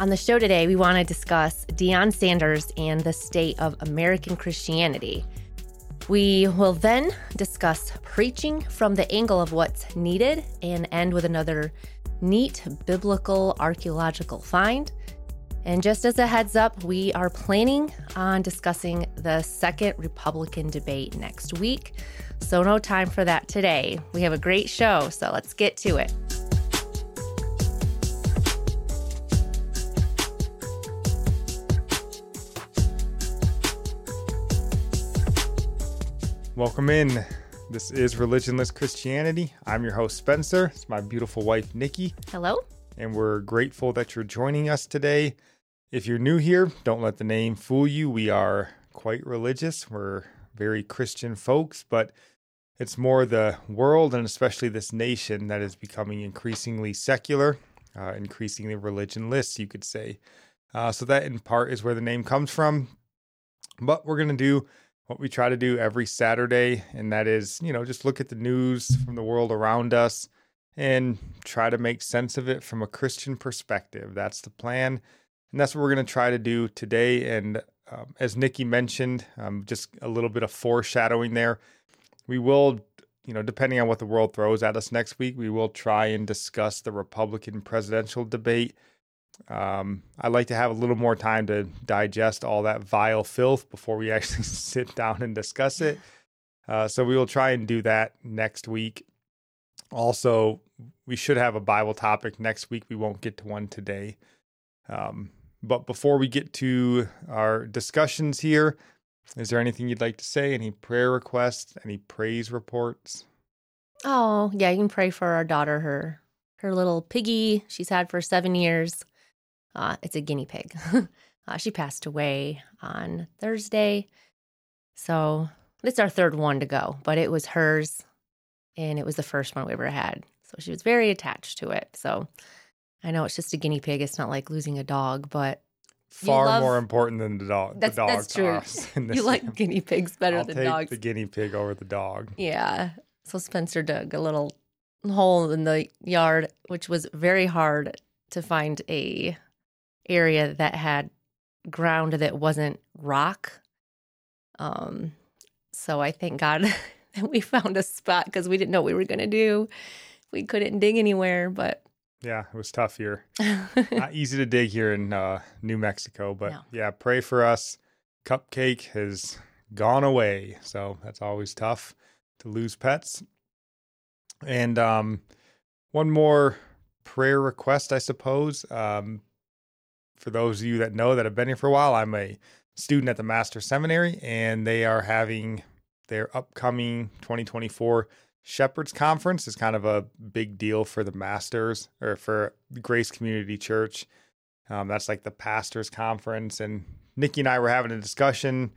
On the show today, we want to discuss Deion Sanders and the state of American Christianity. We will then discuss preaching from the angle of what's needed and end with another neat biblical archaeological find. And just as a heads up, we are planning on discussing the second Republican debate next week. So, no time for that today. We have a great show, so let's get to it. Welcome in. This is Religionless Christianity. I'm your host, Spencer. It's my beautiful wife, Nickie. Hello. And we're grateful that you're joining us today. If you're new here, don't let the name fool you. We are quite religious. We're very Christian folks, but it's more the world and especially this nation that is becoming increasingly secular, uh, increasingly religionless, you could say. Uh, so, that in part is where the name comes from. But we're going to do what we try to do every Saturday, and that is, you know, just look at the news from the world around us and try to make sense of it from a Christian perspective. That's the plan. And that's what we're going to try to do today. And um, as Nickie mentioned, um, just a little bit of foreshadowing there. We will, you know, depending on what the world throws at us next week, we will try and discuss the Republican presidential debate um, I like to have a little more time to digest all that vile filth before we actually sit down and discuss it. Uh, so we will try and do that next week. Also, we should have a Bible topic next week. We won't get to one today. Um, but before we get to our discussions here, is there anything you'd like to say? Any prayer requests? Any praise reports? Oh, yeah, you can pray for our daughter, her her little piggy she's had for seven years. Uh, it's a guinea pig. uh, she passed away on Thursday. So it's our third one to go, but it was hers and it was the first one we ever had. So she was very attached to it. So I know it's just a guinea pig. It's not like losing a dog, but far love... more important than the dog. That's, the dog that's true. You like guinea pigs better I'll than take dogs. The guinea pig over the dog. Yeah. So Spencer dug a little hole in the yard, which was very hard to find a area that had ground that wasn't rock. Um, so I thank God that we found a spot because we didn't know what we were going to do. We couldn't dig anywhere, but yeah, it was tough here. Not easy to dig here in uh, New Mexico, but no. yeah, pray for us. Cupcake has gone away, so that's always tough to lose pets. And um, one more prayer request, I suppose. Um, for those of you that know that have been here for a while, I'm a student at the Master Seminary, and they are having their upcoming 2024 Shepherds Conference. is kind of a big deal for the Masters or for Grace Community Church. Um, that's like the pastors' conference, and Nickie and I were having a discussion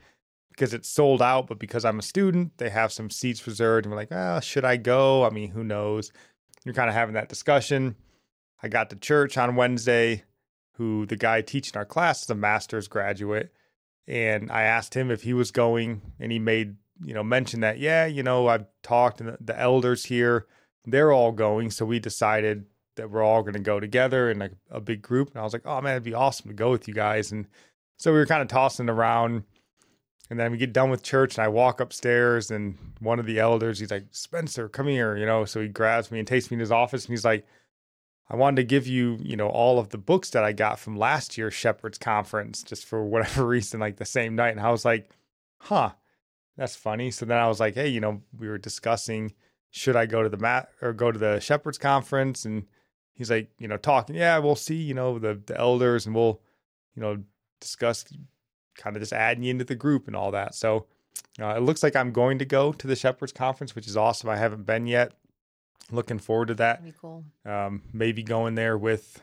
because it's sold out, but because I'm a student, they have some seats reserved, and we're like, well, should I go? I mean, who knows? You're kind of having that discussion. I got to church on Wednesday who the guy teaching our class is a master's graduate. And I asked him if he was going, and he made, you know, mention that, yeah, you know, I've talked to the elders here, they're all going. So we decided that we're all going to go together in a, a big group. And I was like, oh man, it'd be awesome to go with you guys. And so we were kind of tossing around. And then we get done with church, and I walk upstairs, and one of the elders, he's like, Spencer, come here, you know. So he grabs me and takes me in his office, and he's like, I wanted to give you, you know, all of the books that I got from last year's Shepherd's Conference just for whatever reason, like the same night. And I was like, huh, that's funny. So then I was like, hey, you know, we were discussing should I go to the mat or go to the Shepherd's Conference? And he's like, you know, talking, yeah, we'll see, you know, the, the elders and we'll, you know, discuss kind of just adding you into the group and all that. So uh, it looks like I'm going to go to the Shepherd's Conference, which is awesome. I haven't been yet looking forward to that. cool. Um, maybe going there with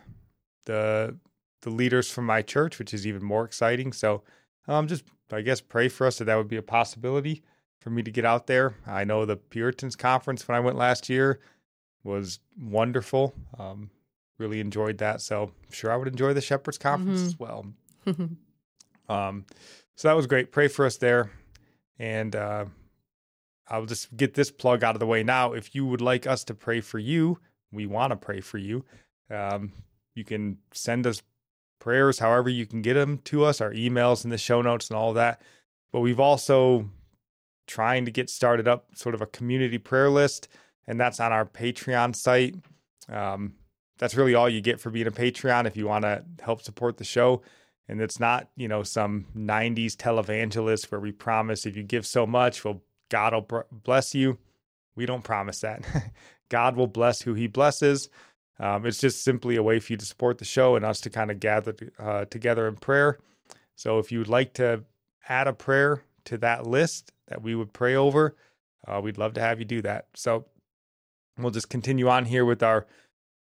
the the leaders from my church, which is even more exciting. So, um, just I guess pray for us that that would be a possibility for me to get out there. I know the Puritans conference when I went last year was wonderful. Um, really enjoyed that. So I'm sure I would enjoy the Shepherds conference mm-hmm. as well. um, so that was great. Pray for us there. And uh, I'll just get this plug out of the way now. If you would like us to pray for you, we want to pray for you. Um, you can send us prayers, however you can get them to us, our emails in the show notes and all that. But we've also trying to get started up sort of a community prayer list, and that's on our Patreon site. Um, that's really all you get for being a Patreon if you want to help support the show. And it's not, you know, some 90s televangelist where we promise if you give so much, well, God will bless you. We don't promise that. God will bless who he blesses. Um, it's just simply a way for you to support the show and us to kind of gather uh, together in prayer. So if you would like to add a prayer to that list that we would pray over, uh, we'd love to have you do that. So we'll just continue on here with our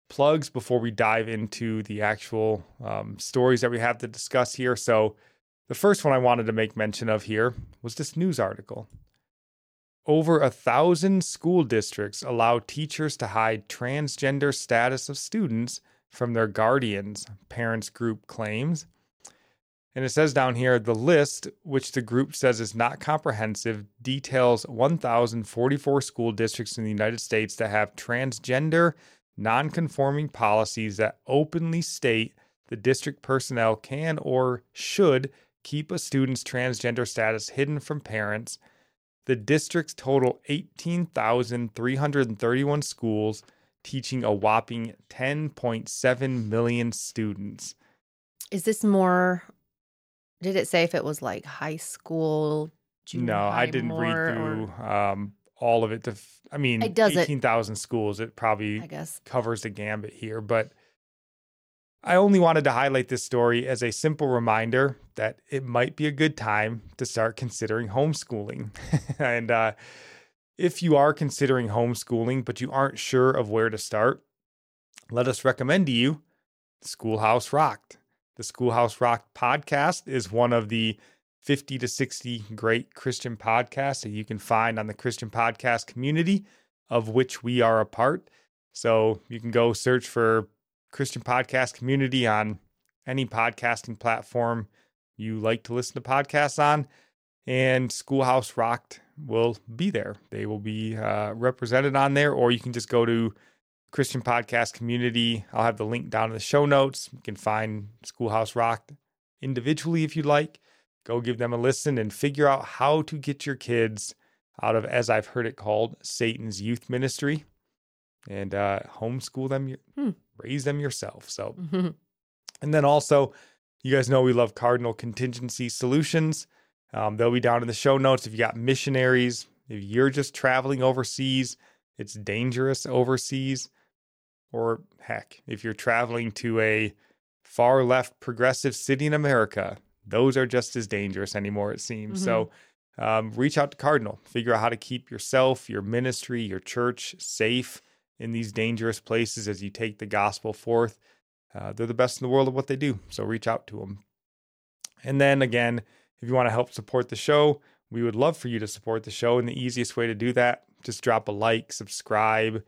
plugs before we dive into the actual um, stories that we have to discuss here. So, the first one I wanted to make mention of here was this news article. Over a thousand school districts allow teachers to hide transgender status of students from their guardians, parents group claims. And it says down here the list, which the group says is not comprehensive, details 1,044 school districts in the United States that have transgender non-conforming policies that openly state the district personnel can or should keep a student's transgender status hidden from parents. The districts total 18,331 schools, teaching a whopping 10.7 million students. Is this more? Did it say if it was like high school? no, I didn't read through. Or... Um, all of it to I mean it does 18,000 schools it probably I guess covers the gambit here but I only wanted to highlight this story as a simple reminder that it might be a good time to start considering homeschooling. and uh, if you are considering homeschooling, but you aren't sure of where to start, let us recommend to you Schoolhouse Rocked. The Schoolhouse Rocked podcast is one of the 50 to 60 great Christian podcasts that you can find on the Christian podcast community, of which we are a part. So you can go search for Christian podcast community on any podcasting platform you like to listen to podcasts on. And Schoolhouse Rocked will be there. They will be uh, represented on there, or you can just go to Christian Podcast Community. I'll have the link down in the show notes. You can find Schoolhouse Rocked individually if you'd like. Go give them a listen and figure out how to get your kids out of, as I've heard it called, Satan's youth ministry and uh, homeschool them, hmm. Raise them yourself. So, mm-hmm. and then also, you guys know we love Cardinall Contingency Solutions. Um, they'll be down in the show notes. If you got missionaries, if you're just traveling overseas, it's dangerous overseas. Or heck, if you're traveling to a far left progressive city in America, those are just as dangerous anymore, it seems. Mm-hmm. So um, reach out to Cardinall, figure out how to keep yourself, your ministry, your church safe in these dangerous places as you take the gospel forth. Uh, they're the best in the world at what they do. So reach out to them. And then again, if you want to help support the show, we would love for you to support the show. And the easiest way to do that, just drop a like, subscribe,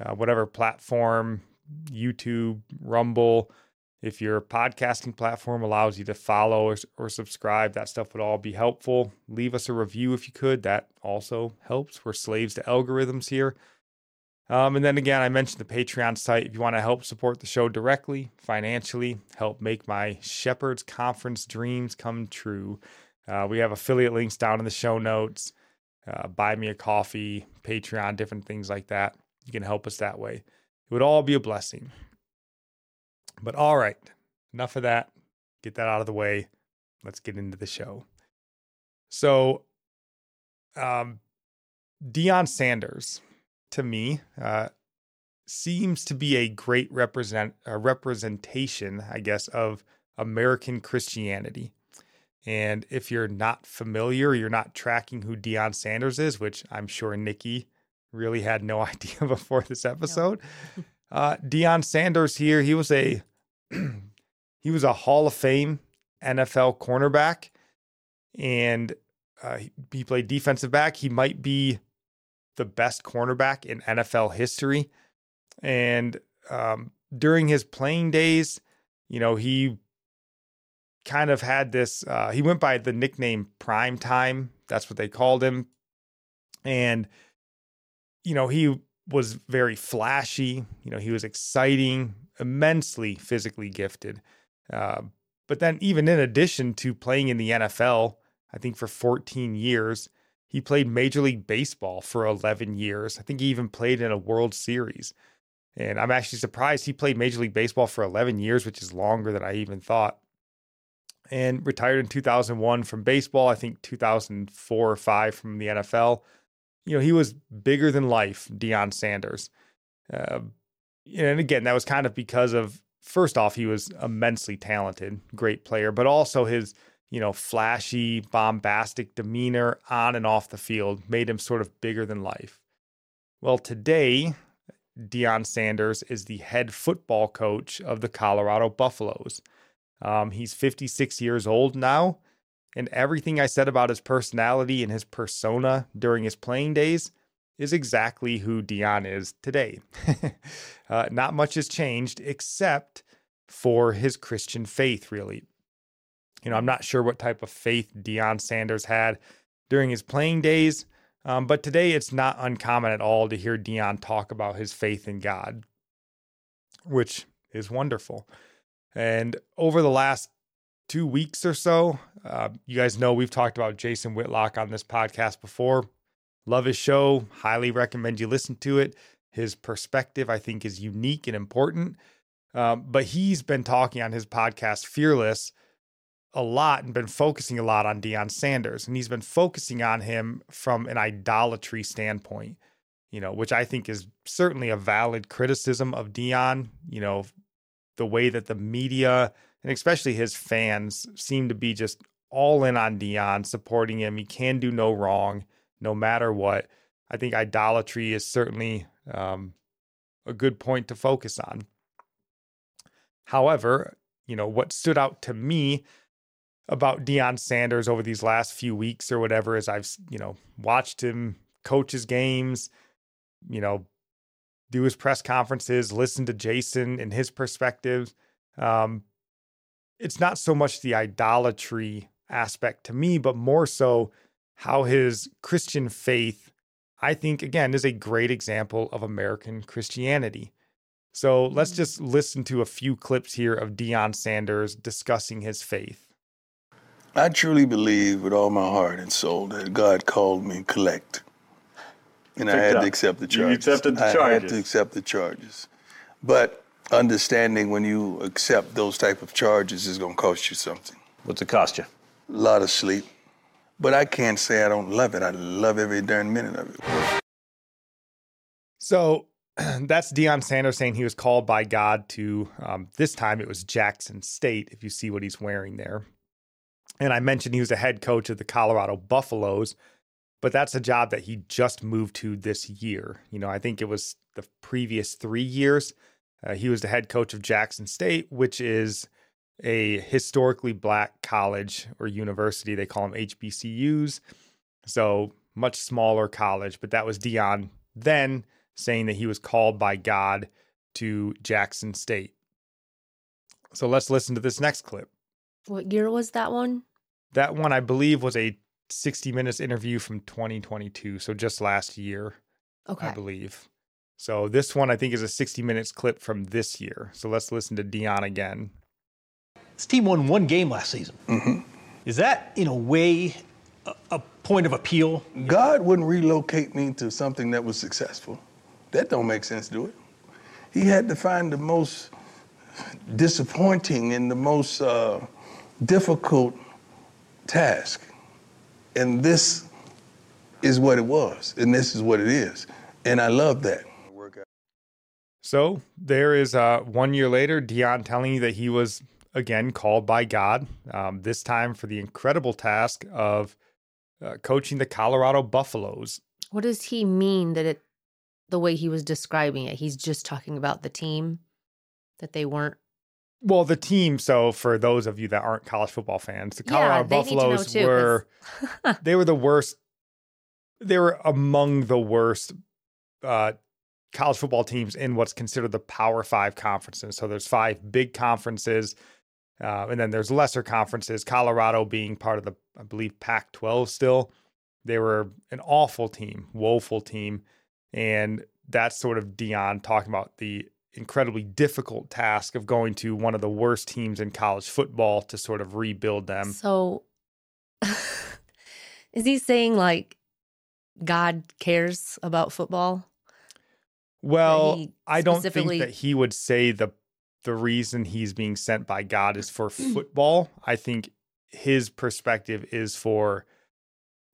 uh, whatever platform, YouTube, Rumble, if your podcasting platform allows you to follow or, or, subscribe, that stuff would all be helpful. Leave us a review if you could. That also helps. We're slaves to algorithms here. Um, and then again, I mentioned the Patreon site. If you want to help support the show directly, financially, help make my Shepherd's Conference dreams come true, uh, we have affiliate links down in the show notes. Uh, buy me a coffee, Patreon, different things like that. You can help us that way. It would all be a blessing. But all right, enough of that. Get that out of the way. Let's get into the show. So, um, Deion Sanders, to me, uh, seems to be a great represent a representation, I guess, of American Christianity. And if you're not familiar, you're not tracking who Deion Sanders is, which I'm sure Nickie really had no idea before this episode. No. Uh, Deion Sanders here, he was a he was a Hall of Fame NFL cornerback, and uh, he, he played defensive back. He might be the best cornerback in NFL history, and um, during his playing days, you know he kind of had this. Uh, he went by the nickname Prime Time. That's what they called him, and you know he was very flashy. You know, he was exciting, immensely physically gifted. Uh, but then, even in addition to playing in the NFL, I think for 14 years, he played Major League Baseball for 11 years. I think he even played in a World Series. And I'm actually surprised he played Major League Baseball for 11 years, which is longer than I even thought. And retired in 2001 from baseball, I think 2004 or 5 from the NFL. You know, he was bigger than life, Deion Sanders. Uh, and again, that was kind of because of, first off, he was immensely talented, great player, but also his, you know, flashy, bombastic demeanor on and off the field made him sort of bigger than life. Well, today, Deion Sanders is the head football coach of the Colorado Buffaloes. Um, he's 56 years old now, and everything I said about his personality and his persona during his playing days is exactly who Deion is today. uh, not much has changed except for his Christian faith, really. You know, I'm not sure what type of faith Deion Sanders had during his playing days, um, but today it's not uncommon at all to hear Deion talk about his faith in God, which is wonderful. And over the last two weeks or so, uh, you guys know we've talked about Jason Whitlock on this podcast before. Love his show. Highly recommend you listen to it. His perspective, I think, is unique and important. Um, but he's been talking on his podcast, Fearless, a lot and been focusing a lot on Deion Sanders. And he's been focusing on him from an idolatry standpoint, you know, which I think is certainly a valid criticism of Deion, you know, the way that the media and especially his fans seem to be just all in on Deion, supporting him. He can do no wrong no matter what. I think idolatry is certainly um, a good point to focus on. However, you know, what stood out to me about Deion Sanders over these last few weeks or whatever as I've, you know, watched him coach his games, you know, do his press conferences, listen to Jason and his perspectives. Um, it's not so much the idolatry aspect to me, but more so how his Christian faith, I think, again, is a great example of American Christianity. So let's mm. just listen to a few clips here of Deion Sanders discussing his faith. I truly believe with all my heart and soul that God called me to collect. And I had to accept the charges. You accepted the charges. I had to accept the charges. But understanding when you accept those type of charges is going to cost you something. What's it cost you? A lot of sleep, but I can't say I don't love it. I love every darn minute of it. So that's Deion Sanders saying he was called by God to, um, this time it was Jackson State, if you see what he's wearing there. And I mentioned he was a head coach of the Colorado Buffaloes, but that's a job that he just moved to this year. You know, I think it was the previous three years. Uh, he was the head coach of Jackson State, which is a historically black college or university. They call them HBCUs. So much smaller college, but that was Deion then saying that he was called by God to Jackson State. So let's listen to this next clip. What year was that one? That one, I believe, was a 60 minutes interview from 2022. So just last year, okay. I believe. So this one, I think, is a 60 minutes clip from this year. So let's listen to Deion again. This team won one game last season. Mm-hmm. Is that, in a way, a, a point of appeal? God wouldn't relocate me to something that was successful. That don't make sense, do it? He had to find the most disappointing and the most uh, difficult task. And this is what it was, and this is what it is. And I love that. So there is uh, one year later, Deion telling you that he was again called by God, um, this time for the incredible task of uh, coaching the Colorado Buffaloes. What does he mean that it, the way he was describing it, he's just talking about the team, that they weren't? Well, the team. So, for those of you that aren't college football fans, the Colorado yeah, Buffaloes too, were they were the worst. They were among the worst uh, college football teams in what's considered the Power Five conferences. So, there's five big conferences uh, and then there's lesser conferences, Colorado being part of the, I believe, Pac 12 still. They were an awful team, woeful team. And that's sort of Deion talking about the incredibly difficult task of going to one of the worst teams in college football to sort of rebuild them. So is he saying like God cares about football? Well, I don't think that he would say the the reason he's being sent by God is for football. I think his perspective is for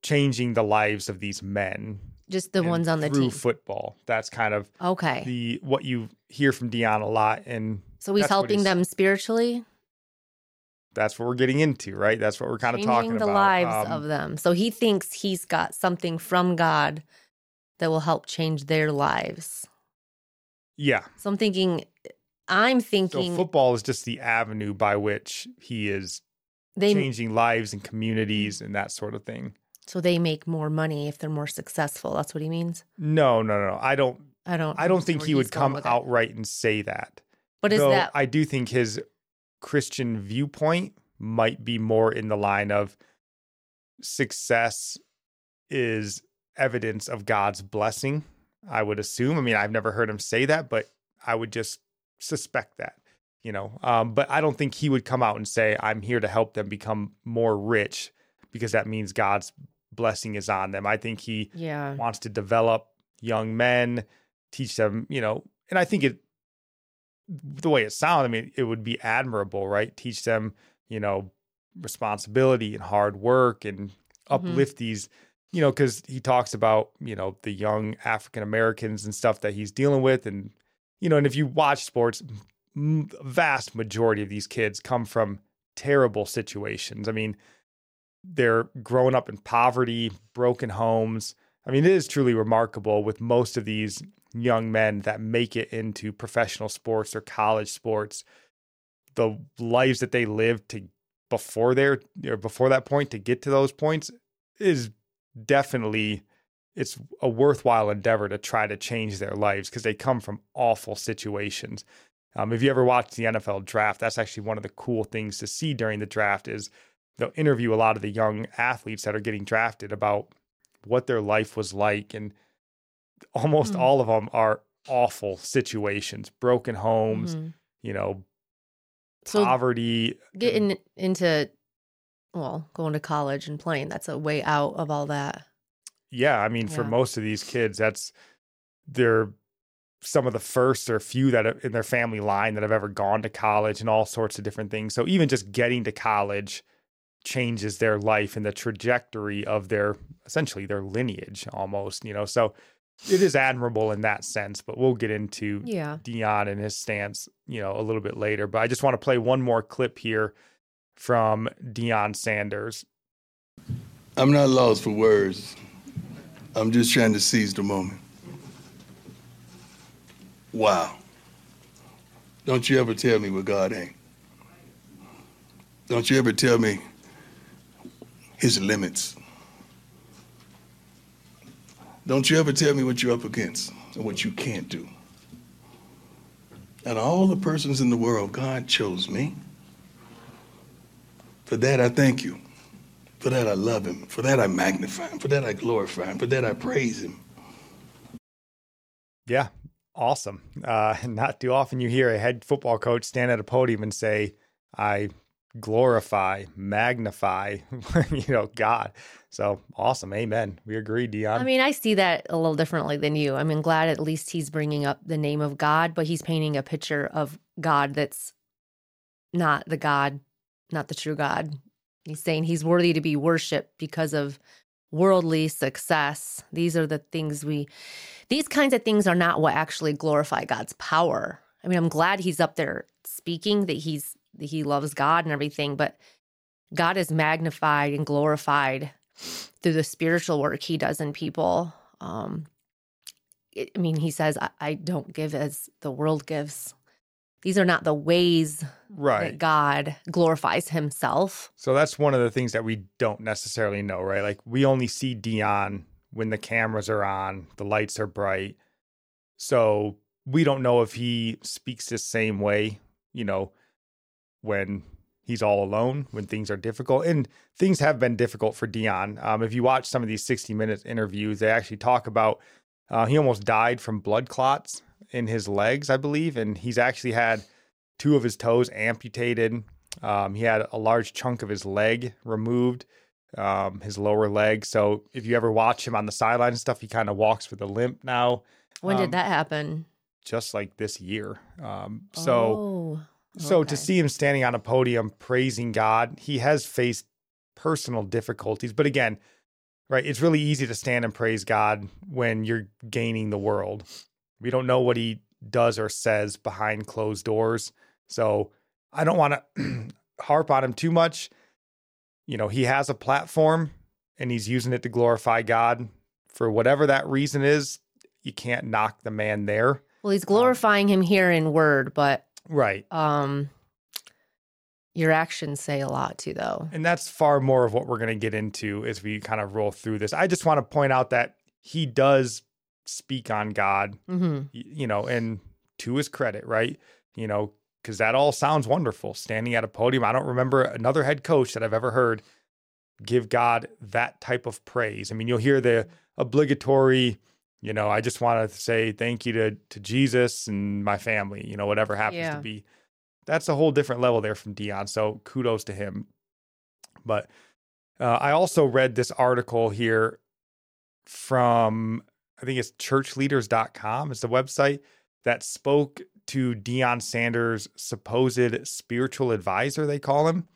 changing the lives of these men just the ones on the through team. football. That's kind of okay. The what you hear from Deion a lot, and so he's helping he's, them spiritually. That's what we're getting into, right? That's what we're kind Changing of talking the about. lives um, of them. So he thinks he's got something from God that will help change their lives. Yeah. So I'm thinking, I'm thinking so football is just the avenue by which he is they, changing lives and communities and that sort of thing. So they make more money if they're more successful. That's what he means. No, no, no. I don't. I don't. I don't think he would come outright and say that. But is Though that? I do think his Christian viewpoint might be more in the line of success is evidence of God's blessing. I would assume. I mean, I've never heard him say that, but I would just suspect that, you know. Um, but I don't think he would come out and say, "I'm here to help them become more rich," because that means God's blessing is on them. I think he yeah. wants to develop young men, teach them, you know, and I think it the way it sounds, I mean, it would be admirable, right? Teach them, you know, responsibility and hard work and mm-hmm. uplift mm-hmm. these, you know, because he talks about, you know, the young African Americans and stuff that he's dealing with. And, you know, and if you watch sports, vast majority of these kids come from terrible situations. I mean, they're growing up in poverty, broken homes. I mean, it is truly remarkable with most of these young men that make it into professional sports or college sports. The lives that they live to before their or before that point to get to those points is definitely it's a worthwhile endeavor to try to change their lives because they come from awful situations. Um, if you ever watch the NFL draft, that's actually one of the cool things to see during the draft is they'll interview a lot of the young athletes that are getting drafted about what their life was like and almost mm all of them are awful situations broken homes mm-hmm. you know so poverty getting into well going to college and playing that's a way out of all that yeah i mean yeah. for most of these kids that's they're some of the first or few that are in their family line that have ever gone to college and all sorts of different things so even just getting to college changes their life and the trajectory of their essentially their lineage almost, you know. So it is admirable in that sense, but we'll get into yeah. Deion and his stance, you know, a little bit later. But I just want to play one more clip here from Deion Sanders. I'm not lost for words. I'm just trying to seize the moment. Wow. Don't you ever tell me what God ain't. Don't you ever tell me his limits. Don't you ever tell me what you're up against and what you can't do. And all the persons in the world, God chose me. For that, I thank you. For that, I love him. For that, I magnify him. For that, I glorify him. For that, I praise him. Yeah, awesome. Uh, not too often you hear a head football coach stand at a podium and say, I glorify, magnify, you know, God. So awesome. Amen. We agree, Deion. I mean, I see that a little differently than you. I mean, glad at least he's bringing up the name of God, but he's painting a picture of God that's not the God, not the true God. He's saying he's worthy to be worshiped because of worldly success. These are the things we, these kinds of things are not what actually glorify God's power. I mean, I'm glad he's up there speaking that he's he loves God and everything, but God is magnified and glorified through the spiritual work he does in people. Um, it, I mean, he says, I, I, don't give as the world gives. These are not the ways right. that God glorifies himself. So that's one of the things that we don't necessarily know, right? Like we only see Deion when the cameras are on, the lights are bright. So we don't know if he speaks the same way, you know, when he's all alone, when things are difficult. And things have been difficult for Deion. Um, if you watch some of these 60 minutes interviews, they actually talk about uh, he almost died from blood clots in his legs, I believe, and he's actually had two of his toes amputated. Um, he had a large chunk of his leg removed, um, his lower leg. So if you ever watch him on the sideline and stuff, he kind of walks with a limp now. When did um, that happen? Just like this year. Um, so, oh, okay. so to see him standing on a podium praising God, he has faced personal difficulties, but again, right? It's really easy to stand and praise God when you're gaining the world. We don't know what he does or says behind closed doors. So I don't want to harp on him too much. You know, he has a platform and he's using it to glorify God for whatever that reason is. You can't knock the man there. Well, he's glorifying um, him here in word, but right. Um your actions say a lot too though. And that's far more of what we're going to get into as we kind of roll through this. I just want to point out that he does speak on God, mm-hmm. you know, and to his credit, right? You know, because that all sounds wonderful. Standing at a podium, I don't remember another head coach that I've ever heard give God that type of praise. I mean, you'll hear the obligatory, you know, I just want to say thank you to to Jesus and my family, you know, whatever happens yeah. to be. That's a whole different level there from Deion. So kudos to him. But uh, I also read this article here from I think it's churchleaders.com It's the website that spoke to Deion Sanders' supposed spiritual advisor, they call him.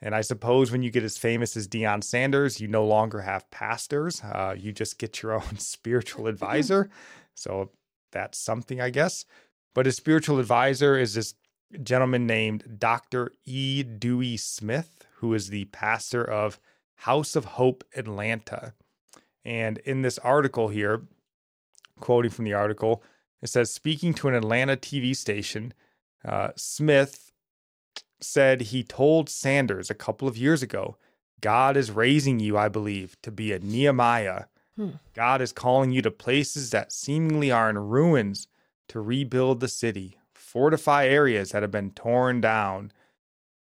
And I suppose when you get as famous as Deion Sanders, you no longer have pastors. Uh, you just get your own spiritual advisor. so that's something, I guess. But his spiritual advisor is this gentleman named Dr. E. Dewey Smith, who is the pastor of House of Hope Atlanta. And in this article here, quoting from the article, it says, speaking to an Atlanta TV station, uh, Smith said he told Sanders a couple of years ago, God is raising you, I believe, to be a Nehemiah. Hmm. God is calling you to places that seemingly are in ruins to rebuild the city, fortify areas that have been torn down.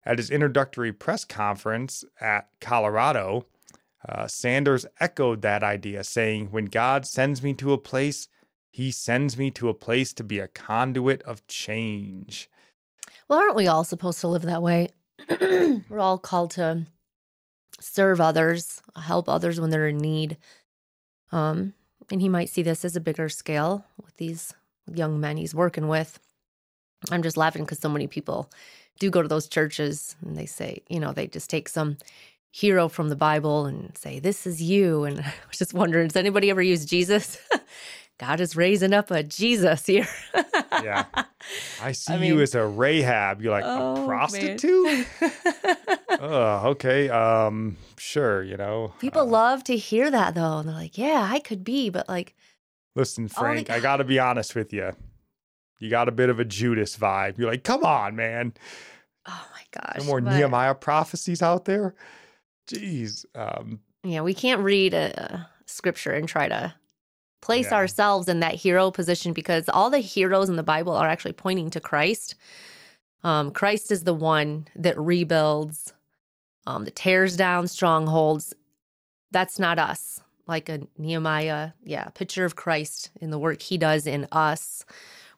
At his introductory press conference at Colorado, uh, Sanders echoed that idea, saying, When God sends me to a place, he sends me to a place to be a conduit of change. Well, aren't we all supposed to live that way? We're all called to serve others, help others when they're in need. Um, and he might see this as a bigger scale with these young men he's working with. I'm just laughing because so many people do go to those churches and they say, you know, they just take some hero from the Bible and say, This is you. And I was just wondering, does anybody ever use Jesus? God is raising up a Jesus here. yeah. I see I mean, you as a Rahab. You're like oh, a prostitute? oh, okay. Um, sure, you know. People uh, love to hear that though. And they're like, yeah, I could be, but like Listen, Frank, the- I gotta be honest with you. You got a bit of a Judas vibe. You're like, come on, man. Oh my gosh. No more but... Nehemiah prophecies out there. Jeez. Um, yeah, we can't read a, a scripture and try to place yeah. ourselves in that hero position because all the heroes in the Bible are actually pointing to Christ. Um, Christ is the one that rebuilds, um, that tears down strongholds. That's not us. Like a Nehemiah, yeah, picture of Christ in the work he does in us.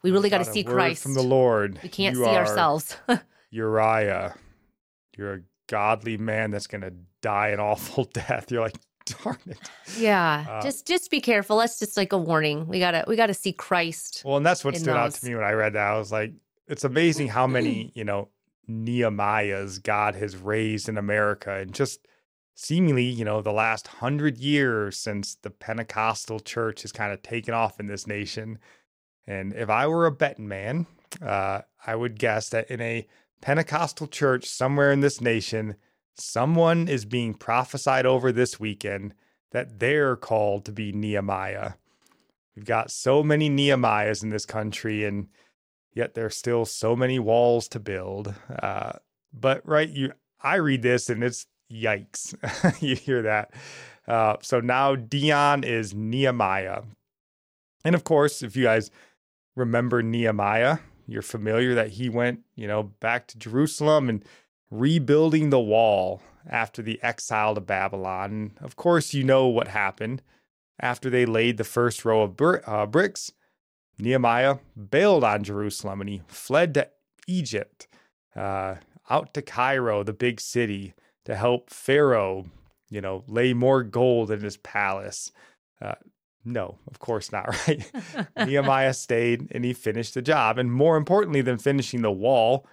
We really got to see Christ from the Lord. We can't you see ourselves. Uriah, you're a godly man that's going to die an awful death. You're like, darn it. Yeah, uh, just just be careful. That's just like a warning. We gotta we gotta see Christ. Well, and that's what stood those. out to me when I read that. I was like, it's amazing how many you know Nehemiahs God has raised in America, and just seemingly, you know, the last hundred years since the Pentecostal church has kind of taken off in this nation. And if I were a betting man, uh, I would guess that in a Pentecostal church somewhere in this nation, someone is being prophesied over this weekend that they're called to be Nehemiah. We've got so many Nehemiahs in this country, and yet there's still so many walls to build. Uh, but right, you, I read this and it's yikes. you hear that? Uh, so now Deion is Nehemiah, and of course, if you guys remember Nehemiah, you're familiar that he went, you know, back to Jerusalem and rebuilding the wall after the exile to Babylon. Of course, you know what happened. After they laid the first row of br- uh, bricks, Nehemiah bailed on Jerusalem and he fled to Egypt, uh, out to Cairo, the big city, to help Pharaoh, you know, lay more gold in his palace. Uh, no, of course not, right? Nehemiah stayed and he finished the job. And more importantly than finishing the wall,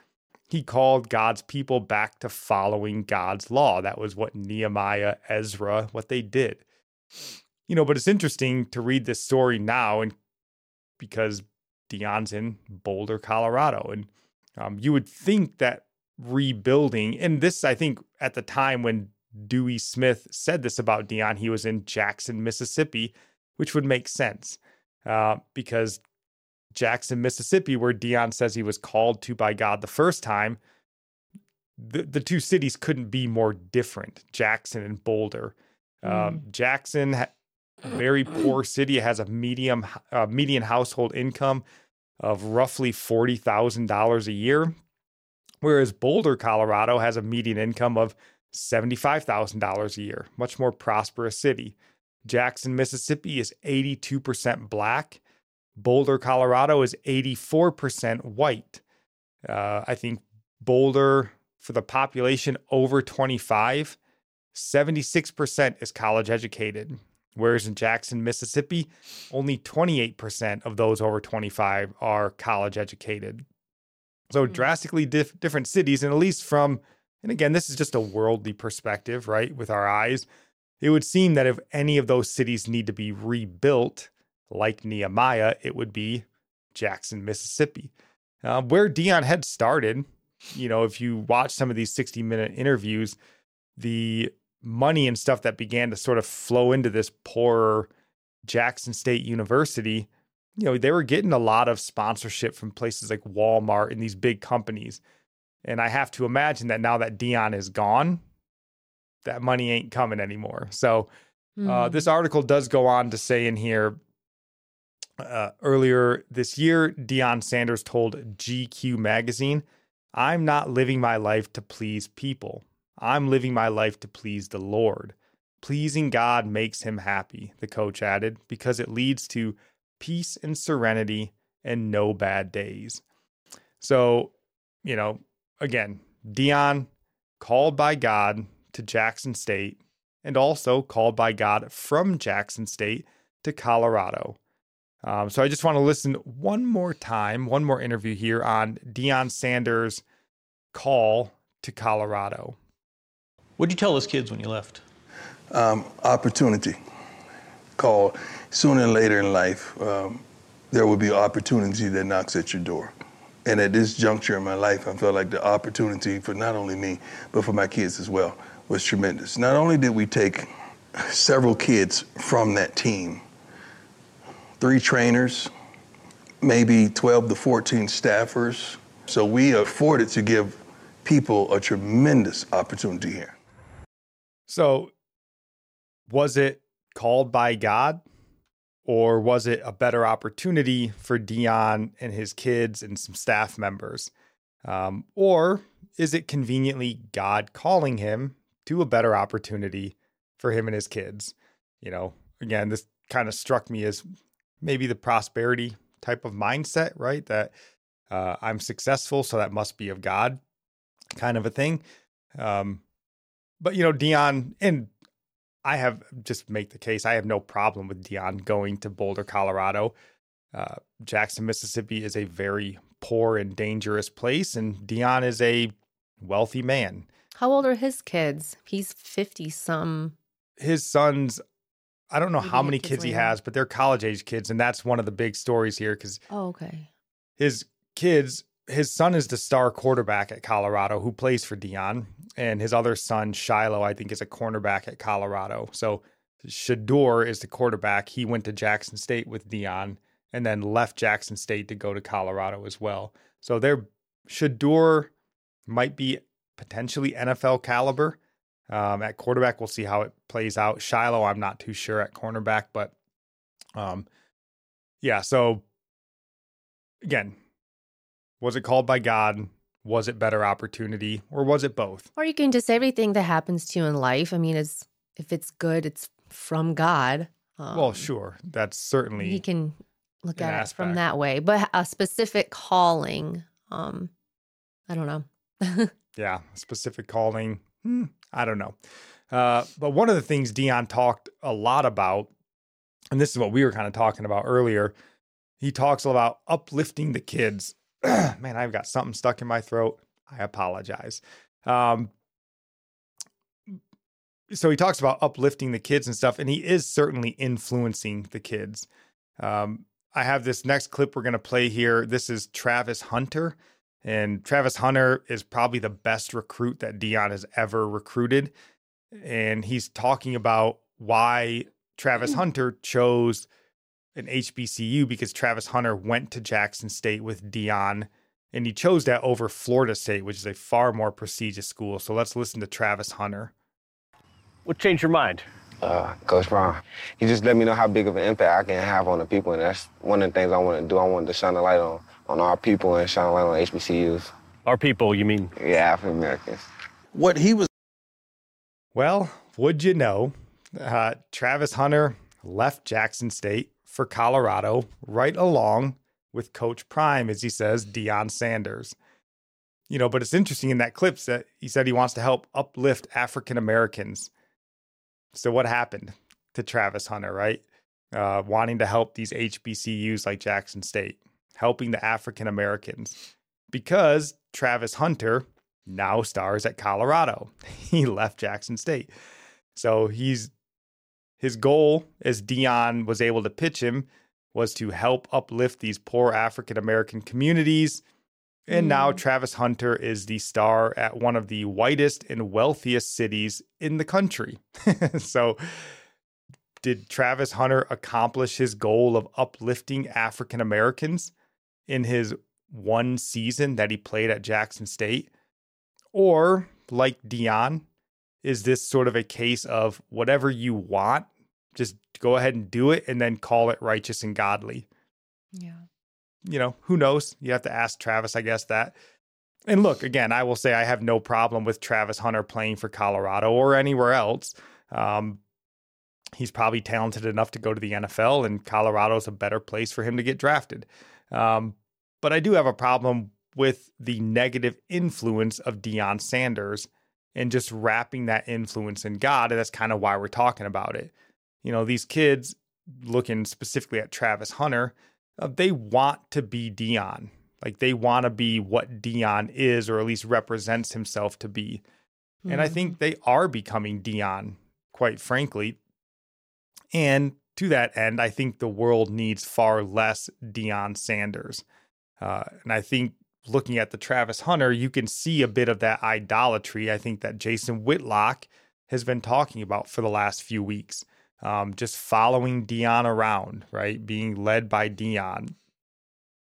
he called God's people back to following God's law. That was what Nehemiah, Ezra, what they did. You know, but it's interesting to read this story now and because Deion's in Boulder, Colorado. And um, you would think that rebuilding, and this, I think, at the time when Dewey Smith said this about Deion, he was in Jackson, Mississippi, which would make sense uh, because Jackson, Mississippi, where Deion says he was called to by God the first time, the, the two cities couldn't be more different Jackson and Boulder. Um, mm. Jackson, very poor city, has a medium uh, median household income of roughly $40,000 a year, whereas Boulder, Colorado has a median income of $75,000 a year, much more prosperous city. Jackson, Mississippi is 82% black. Boulder, Colorado is 84% white. Uh, I think Boulder, for the population over 25, 76% is college educated. Whereas in Jackson, Mississippi, only 28% of those over 25 are college educated. So mm-hmm. drastically dif- different cities, and at least from, and again, this is just a worldly perspective, right? With our eyes, it would seem that if any of those cities need to be rebuilt, like Nehemiah, it would be Jackson, Mississippi, uh, where Deion had started. You know, if you watch some of these 60 minute interviews, the money and stuff that began to sort of flow into this poorer Jackson State University, you know, they were getting a lot of sponsorship from places like Walmart and these big companies. And I have to imagine that now that Deion is gone, that money ain't coming anymore. So uh, this article does go on to say in here uh, earlier this year, Deion Sanders told GQ magazine, I'm not living my life to please people. I'm living my life to please the Lord. Pleasing God makes him happy, the coach added, because it leads to peace and serenity and no bad days. So, you know, again, Deion called by God to Jackson State and also called by God from Jackson State to Colorado. Um, so I just want to listen one more time, one more interview here on Deion Sanders' call to Colorado. What'd you tell those kids when you left? Um, opportunity. Called sooner and later in life, um, there will be opportunity that knocks at your door. And at this juncture in my life, I felt like the opportunity for not only me, but for my kids as well was tremendous. Not only did we take several kids from that team, three trainers, maybe 12 to 14 staffers. So we afforded to give people a tremendous opportunity here. So, was it called by God, or was it a better opportunity for Deion and his kids and some staff members? Um, or is it conveniently God calling him to a better opportunity for him and his kids? You know, again, this kind of struck me as maybe the prosperity type of mindset, right? That uh, I'm successful, so that must be of God, kind of a thing. Um, but you know, Deion, and I have just make the case. I have no problem with Deion going to Boulder, Colorado. Uh, Jackson, Mississippi is a very poor and dangerous place, and Deion is a wealthy man. How old are his kids? He's fifty some. His sons, I don't know how many kids, kids he has, but they're college age kids, and that's one of the big stories here. Because oh, okay, his kids his son is the star quarterback at Colorado who plays for Deion, and his other son Shiloh, I think, is a cornerback at Colorado. So Shedeur is the quarterback. He went to Jackson State with Deion, and then left Jackson State to go to Colorado as well. So their Shedeur might be potentially NFL caliber. Um, at quarterback, we'll see how it plays out. Shiloh, I'm not too sure at cornerback, but um, yeah. So again, was it called by God? Was it better opportunity? Or was it both? Or you can just everything that happens to you in life. I mean, it's if it's good, it's from God. Um, well, sure. That's certainly He can look at aspect. it from that way. But a specific calling, um, I don't know. yeah, specific calling. Hmm, I don't know. Uh, but one of the things Deion talked a lot about, and this is what we were kind of talking about earlier, he talks about uplifting the kids. Man, I've got something stuck in my throat. I apologize. Um, so he talks about uplifting the kids and stuff, and he is certainly influencing the kids. Um, I have this next clip we're going to play here. This is Travis Hunter. And Travis Hunter is probably the best recruit that Deion has ever recruited. And he's talking about why Travis mm. Hunter chose an HBCU because Travis Hunter went to Jackson State with Deion and he chose that over Florida State, which is a far more prestigious school. So let's listen to Travis Hunter. What changed your mind? Uh, Coach Brown. He just let me know how big of an impact I can have on the people, and that's one of the things I want to do. I wanted to shine a light on on our people in shine a on HBCUs. Our people, you mean? Yeah, African Americans. What he was. Well, would you know, uh, Travis Hunter left Jackson State for Colorado right along with Coach Prime, as he says, Deion Sanders. You know, but it's interesting in that clip that he said he wants to help uplift African Americans. So what happened to Travis Hunter, right? Uh, wanting to help these HBCUs like Jackson State helping the African Americans because Travis Hunter now stars at Colorado. He left Jackson State. So he's his goal as Deion was able to pitch him was to help uplift these poor African American communities. And mm. now Travis Hunter is the star at one of the whitest and wealthiest cities in the country. so did Travis Hunter accomplish his goal of uplifting African Americans? In his one season that he played at Jackson State? Or, like Deion, is this sort of a case of whatever you want, just go ahead and do it and then call it righteous and godly? Yeah. You know, who knows? You have to ask Travis, I guess, that. And look, again, I will say I have no problem with Travis Hunter playing for Colorado or anywhere else. Um, he's probably talented enough to go to the NFL, and Colorado's a better place for him to get drafted. Um, but I do have a problem with the negative influence of Deion Sanders and just wrapping that influence in God. And that's kind of why we're talking about it. You know, these kids, looking specifically at Travis Hunter, uh, they want to be Deion. Like they want to be what Deion is, or at least represents himself to be. Mm-hmm. And I think mm-hmm. they are becoming Deion, quite frankly. And to that end, I think the world needs far less Deion Sanders. Uh, and I think looking at the Travis Hunter, you can see a bit of that idolatry. I think that Jason Whitlock has been talking about for the last few weeks. Um, just following Deion around, right? Being led by Deion.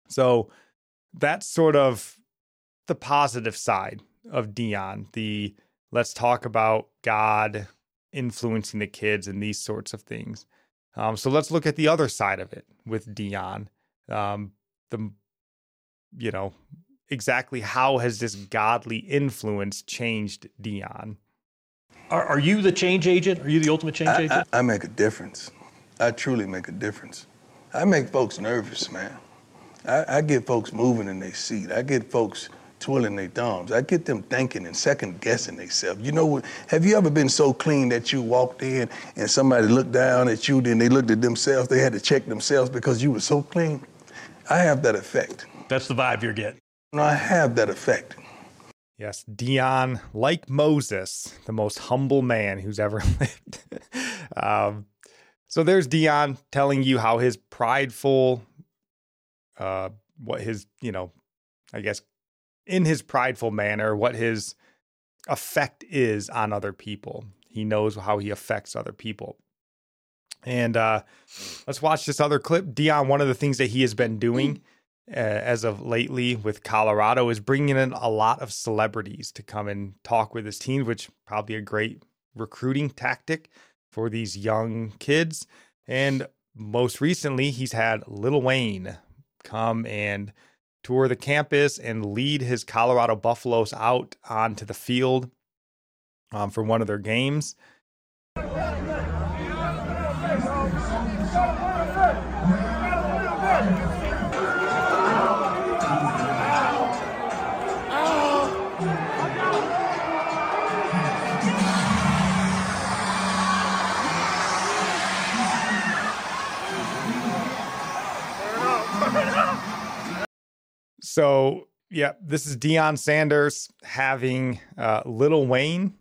So that's sort of the positive side of Deion. The let's talk about God influencing the kids and these sorts of things. Um, so let's look at the other side of it with Deion. Um, the, you know, exactly how has this godly influence changed Deion? Are, are you the change agent? Are you the ultimate change I, agent? I, I make a difference. I truly make a difference. I make folks nervous, man. I, I get folks moving in their seat. I get folks twirling their thumbs. I get them thinking and second guessing themselves. You know, have you ever been so clean that you walked in and somebody looked down at you, then they looked at themselves, they had to check themselves because you were so clean? I have that effect. That's the vibe you're getting. I have that effect. Yes, Deion, like Moses, the most humble man who's ever lived. um, so there's Deion telling you how his prideful, uh, what his, you know, I guess in his prideful manner what his effect is on other people. He knows how he affects other people. And uh, let's watch this other clip. Deion, one of the things that he has been doing uh, as of lately with Colorado is bringing in a lot of celebrities to come and talk with his teams, which probably a great recruiting tactic for these young kids. And most recently, he's had Lil Wayne come and tour the campus and lead his Colorado Buffaloes out onto the field um, for one of their games. So, yeah, this is Deion Sanders having uh, Little Wayne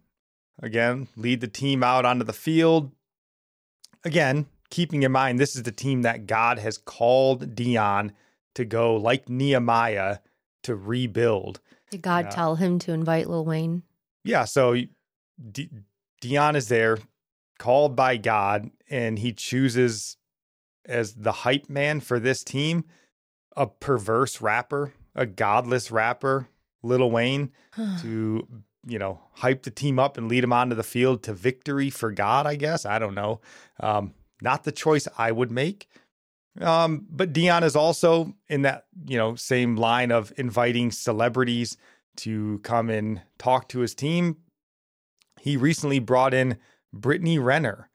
again lead the team out onto the field. Again, keeping in mind this is the team that God has called Deion to go like Nehemiah to rebuild. Did God uh, tell him to invite Lil Wayne? Yeah, so Deion is there, called by God, and he chooses as the hype man for this team a perverse rapper, a godless rapper, Little Wayne, to you know hype the team up and lead them onto the field to victory for God. I guess I don't know. Um, not the choice I would make. Um, but Deion is also in that you know same line of inviting celebrities to come and talk to his team. He recently brought in Brittany Renner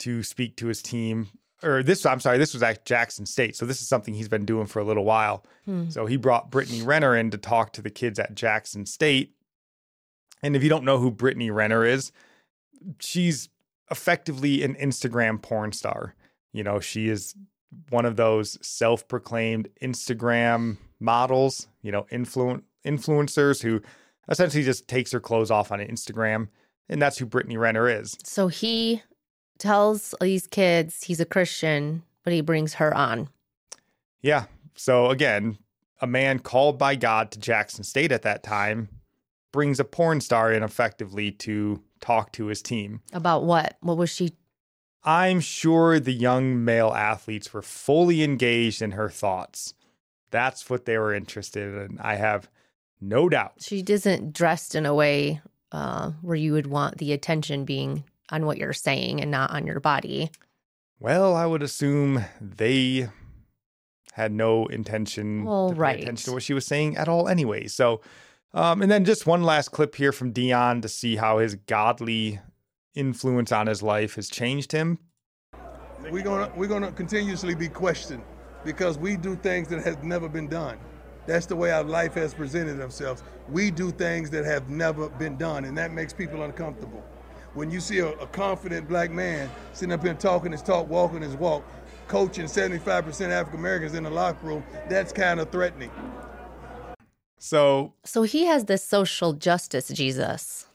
to speak to his team. Or this, I'm sorry, this was at Jackson State. So this is something he's been doing for a little while. Hmm. So he brought Brittany Renner in to talk to the kids at Jackson State. And if you don't know who Brittany Renner is, she's effectively an Instagram porn star. You know, she is one of those self-proclaimed Instagram models, you know, influ- influencers who essentially just takes her clothes off on Instagram, and that's who Brittany Renner is. So he tells these kids he's a Christian, but he brings her on. Yeah. So again, a man called by God to Jackson State at that time brings a porn star in effectively to talk to his team. About what? What was she I'm sure the young male athletes were fully engaged in her thoughts. That's what they were interested in. I have no doubt. She isn't dressed in a way uh, where you would want the attention being on what you're saying and not on your body. Well, I would assume they had no intention well, to pay right. attention to what she was saying at all anyway. So, um, and then just one last clip here from Deion to see how his godly influence on his life has changed him? We're gonna we're gonna continuously be questioned because we do things that have never been done. That's the way our life has presented themselves. We do things that have never been done, and that makes people uncomfortable. When you see a, a confident black man sitting up here talking his talk, walking his walk, coaching 75% African Americans in the locker room, that's kind of threatening. So, so he has this social justice Jesus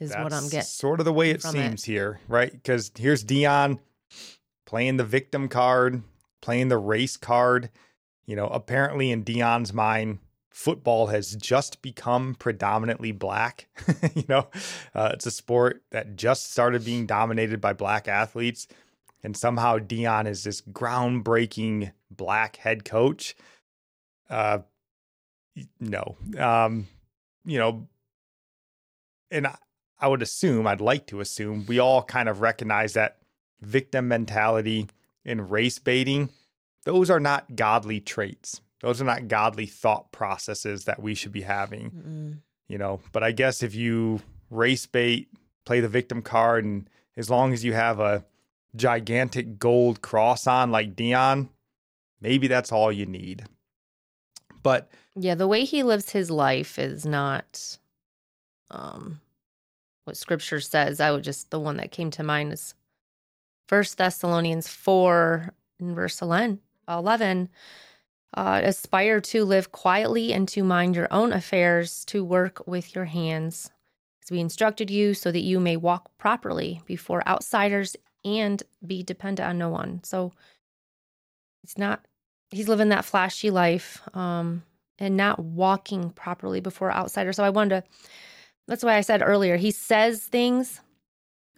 is That's what I'm getting. Sort of the way it seems it. here, right? Because here's Deion playing the victim card, playing the race card. You know, apparently in Deion's mind, football has just become predominantly black. you know, uh, it's a sport that just started being dominated by black athletes. And somehow Deion is this groundbreaking black head coach. Uh, no, um, you know, and I, I would assume, I'd like to assume, we all kind of recognize that victim mentality and race baiting, those are not godly traits. Those are not godly thought processes that we should be having. Mm-mm. You know, but I guess if you race bait, play the victim card, and as long as you have a gigantic gold cross on like Deion, maybe that's all you need. But yeah, the way he lives his life is not um what scripture says. I would just, the one that came to mind is First Thessalonians 4 and verse 11. 11 uh, aspire to live quietly and to mind your own affairs, to work with your hands, as we instructed you, so that you may walk properly before outsiders and be dependent on no one. So it's not, he's living that flashy life um, and not walking properly before outsiders. So I wanted to that's why I said earlier, he says things,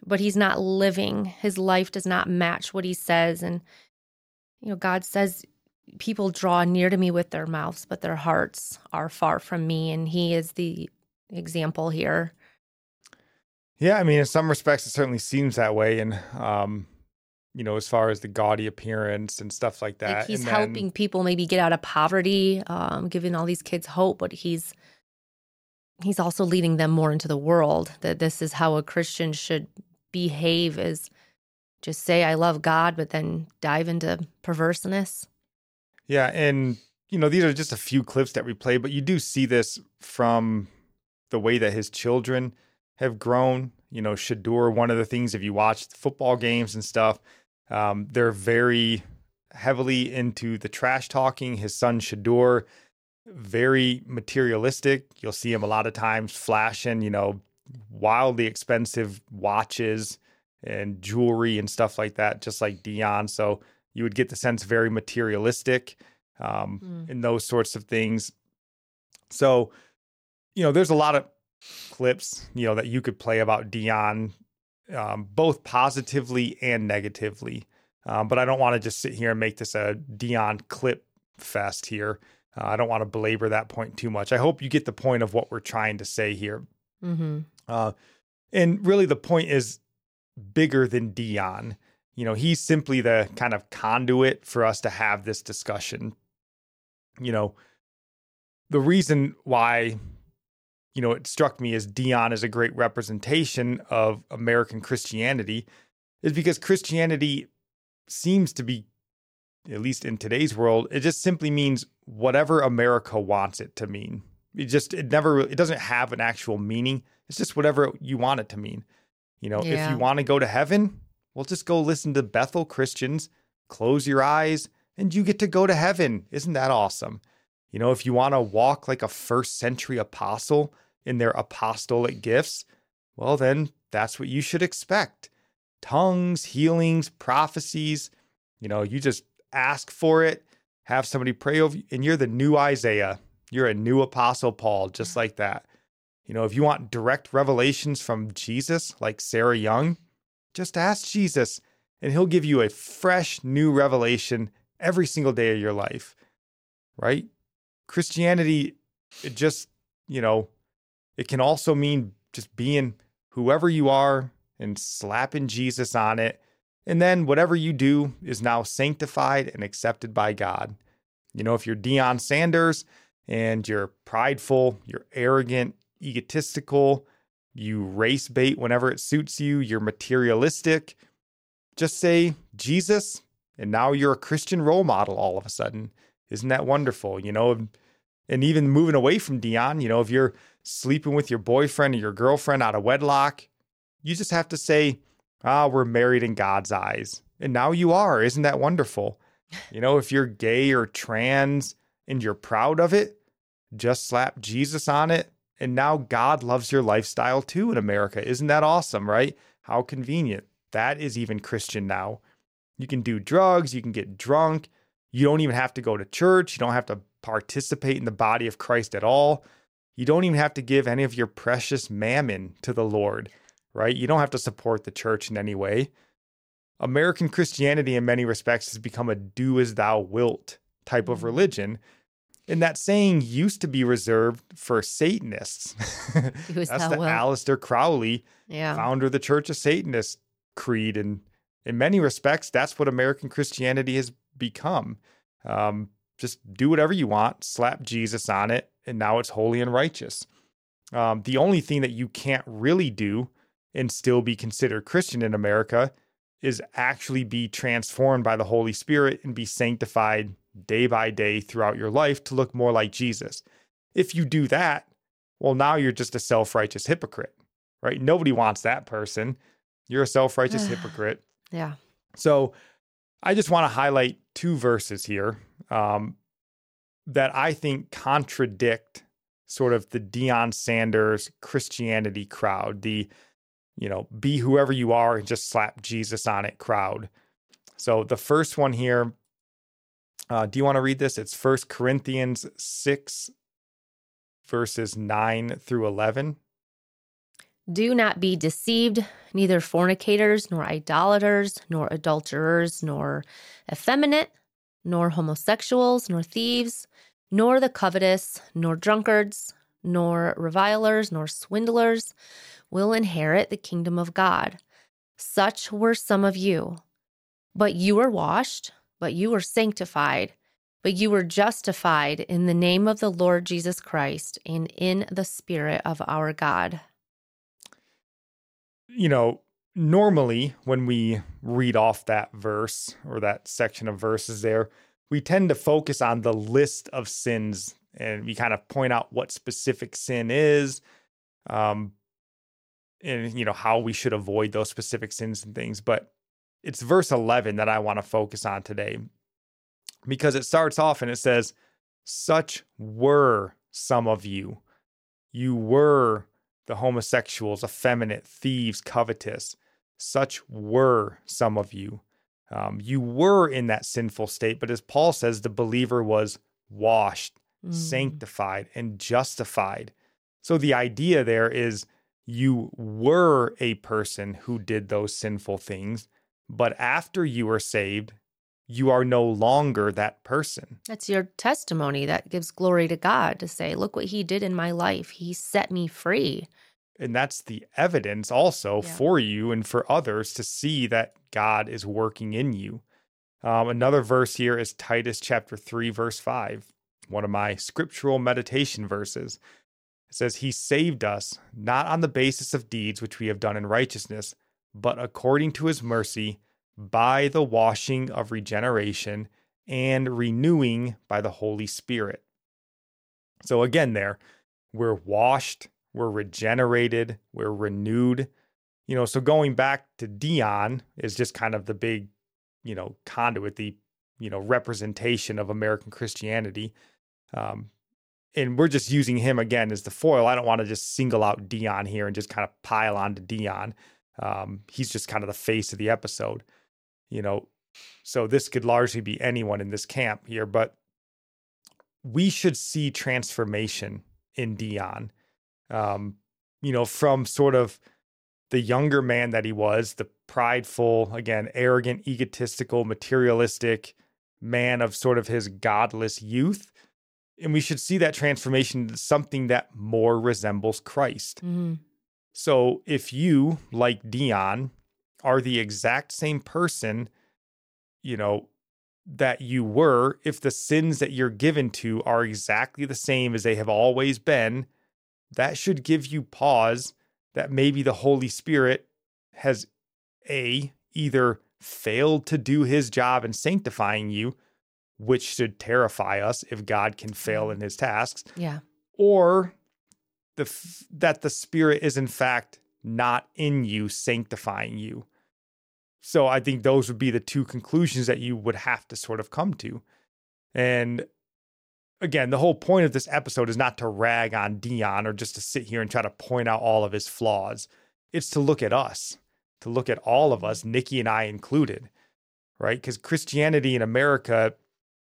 but he's not living. His life does not match what he says. And, you know, God says, people draw near to me with their mouths, but their hearts are far from me. And he is the example here. Yeah, I mean, in some respects, it certainly seems that way. And, um, you know, as far as the gaudy appearance and stuff like that. Like he's helping people maybe get out of poverty, um, giving all these kids hope, but he's he's also leading them more into the world that this is how a Christian should behave is just say I love God but then dive into perverseness. Yeah, and you know, these are just a few clips that we play, but you do see this from the way that his children have grown. You know, Shedeur, one of the things if you watch football games and stuff, um, they're very heavily into the trash talking. His son Shedeur, very materialistic. You'll see him a lot of times flashing, you know, wildly expensive watches and jewelry and stuff like that, just like Deion. So you would get the sense very materialistic um, mm. in those sorts of things. So, you know, there's a lot of clips, you know, that you could play about Deion, um, both positively and negatively. Um, but I don't want to just sit here and make this a Deion clip fest here. Uh, I don't want to belabor that point too much. I hope you get the point of what we're trying to say here. Mm-hmm. Uh, and really, the point is bigger than Deion. You know, he's simply the kind of conduit for us to have this discussion. You know, the reason why, you know, it struck me as Deion is a great representation of American Christianity is because Christianity seems to be, at least in today's world, it just simply means whatever America wants it to mean. It just, it never, it doesn't have an actual meaning. It's just whatever you want it to mean. You know, yeah. if you want to go to heaven, well, just go listen to Bethel Christians, close your eyes, and you get to go to heaven. Isn't that awesome? You know, if you want to walk like a first century apostle in their apostolic gifts, well, then that's what you should expect tongues, healings, prophecies. You know, you just ask for it, have somebody pray over you, and you're the new Isaiah. You're a new apostle Paul, just like that. You know, if you want direct revelations from Jesus, like Sarah Young, just ask Jesus and he'll give you a fresh new revelation every single day of your life, right? Christianity, it just, you know, it can also mean just being whoever you are and slapping Jesus on it. And then whatever you do is now sanctified and accepted by God. You know, if you're Deion Sanders and you're prideful, you're arrogant, egotistical, you race bait whenever it suits you, you're materialistic. Just say Jesus, and now you're a Christian role model all of a sudden. Isn't that wonderful? You know, and even moving away from Deion, you know, if you're sleeping with your boyfriend or your girlfriend out of wedlock, you just have to say, ah, we're married in God's eyes. And now you are. Isn't that wonderful? You know, if you're gay or trans and you're proud of it, just slap Jesus on it and now God loves your lifestyle too in America. Isn't that awesome, right? How convenient. That is even Christian now. You can do drugs, you can get drunk. You don't even have to go to church. You don't have to participate in the body of Christ at all. You don't even have to give any of your precious mammon to the Lord, right? You don't have to support the church in any way. American Christianity, in many respects, has become a do as thou wilt type of mm-hmm. religion and that saying used to be reserved for Satanists. That's the well. Aleister Crowley, yeah. founder of the Church of Satanists creed. And in many respects, that's what American Christianity has become. Um, just do whatever you want, slap Jesus on it, and now it's holy and righteous. Um, the only thing that you can't really do and still be considered Christian in America is actually be transformed by the Holy Spirit and be sanctified day by day throughout your life to look more like Jesus. If you do that, well, now you're just a self righteous hypocrite, right? Nobody wants that person. You're a self righteous hypocrite. Yeah. So I just want to highlight two verses here um, that I think contradict sort of the Deion Sanders Christianity crowd, the, you know, be whoever you are and just slap Jesus on it crowd. So the first one here uh, do you want to read this? It's First Corinthians 6, verses 9 through 11. Do not be deceived, neither fornicators, nor idolaters, nor adulterers, nor effeminate, nor homosexuals, nor thieves, nor the covetous, nor drunkards, nor revilers, nor swindlers will inherit the kingdom of God. Such were some of you. But you were washed but you were sanctified, but you were justified in the name of the Lord Jesus Christ and in the Spirit of our God. You know, normally when we read off that verse or that section of verses there, we tend to focus on the list of sins and we kind of point out what specific sin is um and you know how we should avoid those specific sins and things but it's verse 11 that I want to focus on today because it starts off and it says, Such were some of you. You were the homosexuals, effeminate, thieves, covetous. Such were some of you. Um, you were in that sinful state, but as Paul says, the believer was washed, mm. sanctified, and justified. So the idea there is you were a person who did those sinful things, but after you are saved, you are no longer that person. That's your testimony that gives glory to God to say, look what he did in my life. He set me free. And that's the evidence also yeah. for you and for others to see that God is working in you. Um, another verse here is Titus chapter 3, verse 5, one of my scriptural meditation verses. It says, He saved us not on the basis of deeds which we have done in righteousness, but according to his mercy by the washing of regeneration and renewing by the Holy Spirit. So, again, there, we're washed, we're regenerated, we're renewed. You know, so going back to Deion is just kind of the big, you know, conduit, the, you know, representation of American Christianity. Um, and we're just using him again as the foil. I don't want to just single out Deion here and just kind of pile on to Deion. Um, he's just kind of the face of the episode you know, so this could largely be anyone in this camp here, but we should see transformation in Deion. Um, you know, from sort of the younger man that he was, the prideful, again, arrogant, egotistical, materialistic man of sort of his godless youth. And we should see that transformation into something that more resembles Christ. Mm-hmm. So if you, like Deion, are the exact same person, you know, that you were, if the sins that you're given to are exactly the same as they have always been, that should give you pause that maybe the Holy Spirit has A, either failed to do his job in sanctifying you, which should terrify us if God can fail mm-hmm. in his tasks. Yeah. Or the that the spirit is in fact not in you sanctifying you. So I think those would be the two conclusions that you would have to sort of come to. And again, the whole point of this episode is not to rag on Deion or just to sit here and try to point out all of his flaws. It's to look at us, to look at all of us, Nickie and I included, right? Because Christianity in America,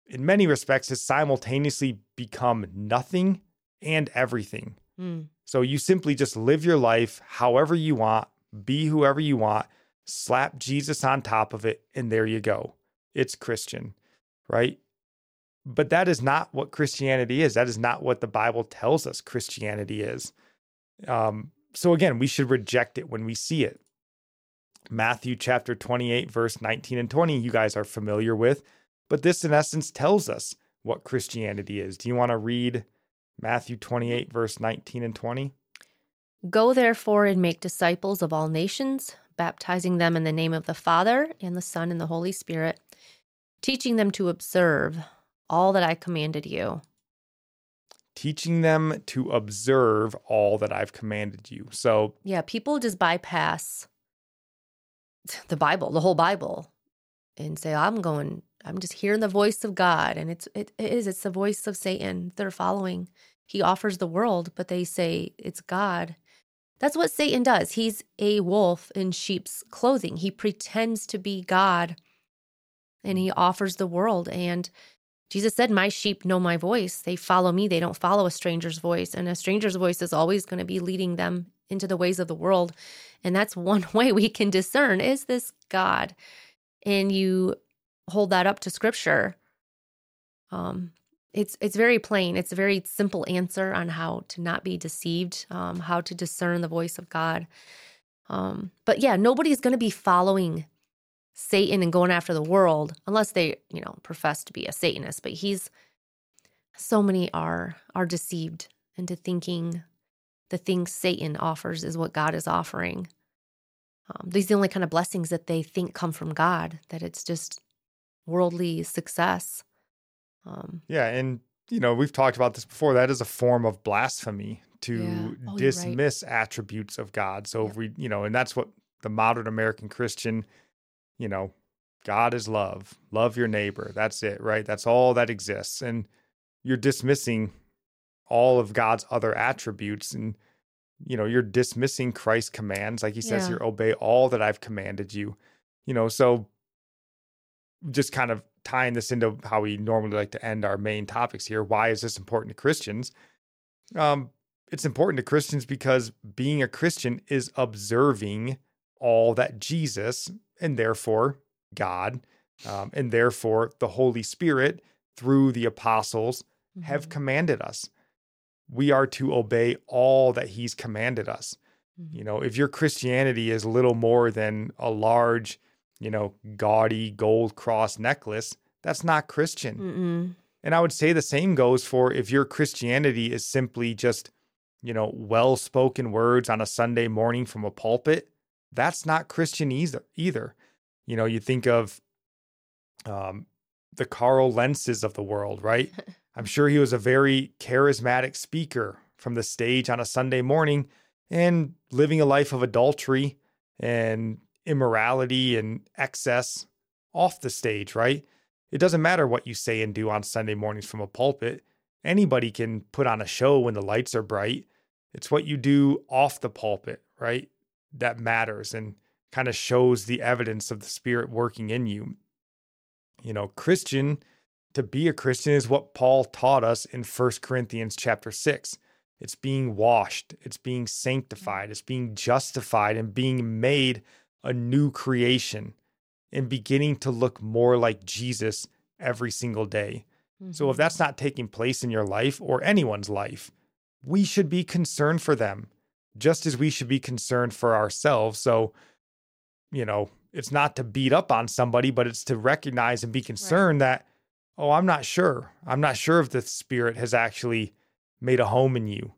in many respects, has simultaneously become nothing and everything. Mm. So you simply just live your life however you want, be whoever you want, slap Jesus on top of it, and there you go. It's Christian, right? But that is not what Christianity is. That is not what the Bible tells us Christianity is. Um, so again, we should reject it when we see it. Matthew chapter 28, verse 19 and 20, you guys are familiar with, but this in essence tells us what Christianity is. Do you want to read Matthew 28, verse 19 and 20? Go therefore and make disciples of all nations, baptizing them in the name of the Father and the Son and the Holy Spirit, teaching them to observe all that I commanded you. Teaching them to observe all that I've commanded you. So, yeah, people just bypass the Bible, the whole Bible, and say, I'm going, I'm just hearing the voice of God. And it's, it is, it's the voice of Satan they're following. He offers the world, but they say it's God. That's what Satan does. He's a wolf in sheep's clothing. He pretends to be God and he offers the world. And Jesus said, My sheep know my voice. They follow me. They don't follow a stranger's voice. And a stranger's voice is always going to be leading them into the ways of the world. And that's one way we can discern is this God? And you hold that up to scripture. Um, it's it's very plain. It's a very simple answer on how to not be deceived, um, how to discern the voice of God. Um, but yeah, nobody's going to be following Satan and going after the world unless they, you know, profess to be a Satanist. But he's so many are are deceived into thinking the things Satan offers is what God is offering. Um, these are the only kind of blessings that they think come from God. That it's just worldly success. Um, yeah, and you know we've talked about this before. That is a form of blasphemy to yeah. oh, dismiss right. attributes of God. So yeah. if we, you know, and that's what the modern American Christian, you know, God is love. Love your neighbor. That's it, right? That's all that exists. And you're dismissing all of God's other attributes and you know, you're dismissing Christ's commands. Like he says Yeah. here, obey all that I've commanded you. You know, so just kind of tying this into how we normally like to end our main topics here. Why is this important to Christians? Um, it's important to Christians because being a Christian is observing all that Jesus and therefore God um, and therefore the Holy Spirit through the apostles have Mhm. commanded us. We are to obey all that he's commanded us. Mhm. You know, if your Christianity is little more than a large, you know, gaudy gold cross necklace, that's not Christian. Mm-mm. And I would say the same goes for if your Christianity is simply just, you know, well spoken words on a Sunday morning from a pulpit, that's not Christian either. either. You know, you think of um, the Carl Lentzes of the world, right? I'm sure he was a very charismatic speaker from the stage on a Sunday morning and living a life of adultery and immorality and excess off the stage, right? It doesn't matter what you say and do on Sunday mornings from a pulpit. Anybody can put on a show when the lights are bright. It's what you do off the pulpit, right? That matters and kind of shows the evidence of the Spirit working in you. You know, Christian, to be a Christian is what Paul taught us in 1 Corinthians chapter 6. It's being washed, it's being mm-hmm. sanctified, it's being justified, and being made a new creation and beginning to look more like Jesus every single day. So if Mhm. that's not taking place in your life or anyone's life, we should be concerned for them just as we should be concerned for ourselves. So, you know, it's not to beat up on somebody, but it's to recognize and be concerned that, oh, I'm not sure. I'm not sure if the Spirit has actually made a home in you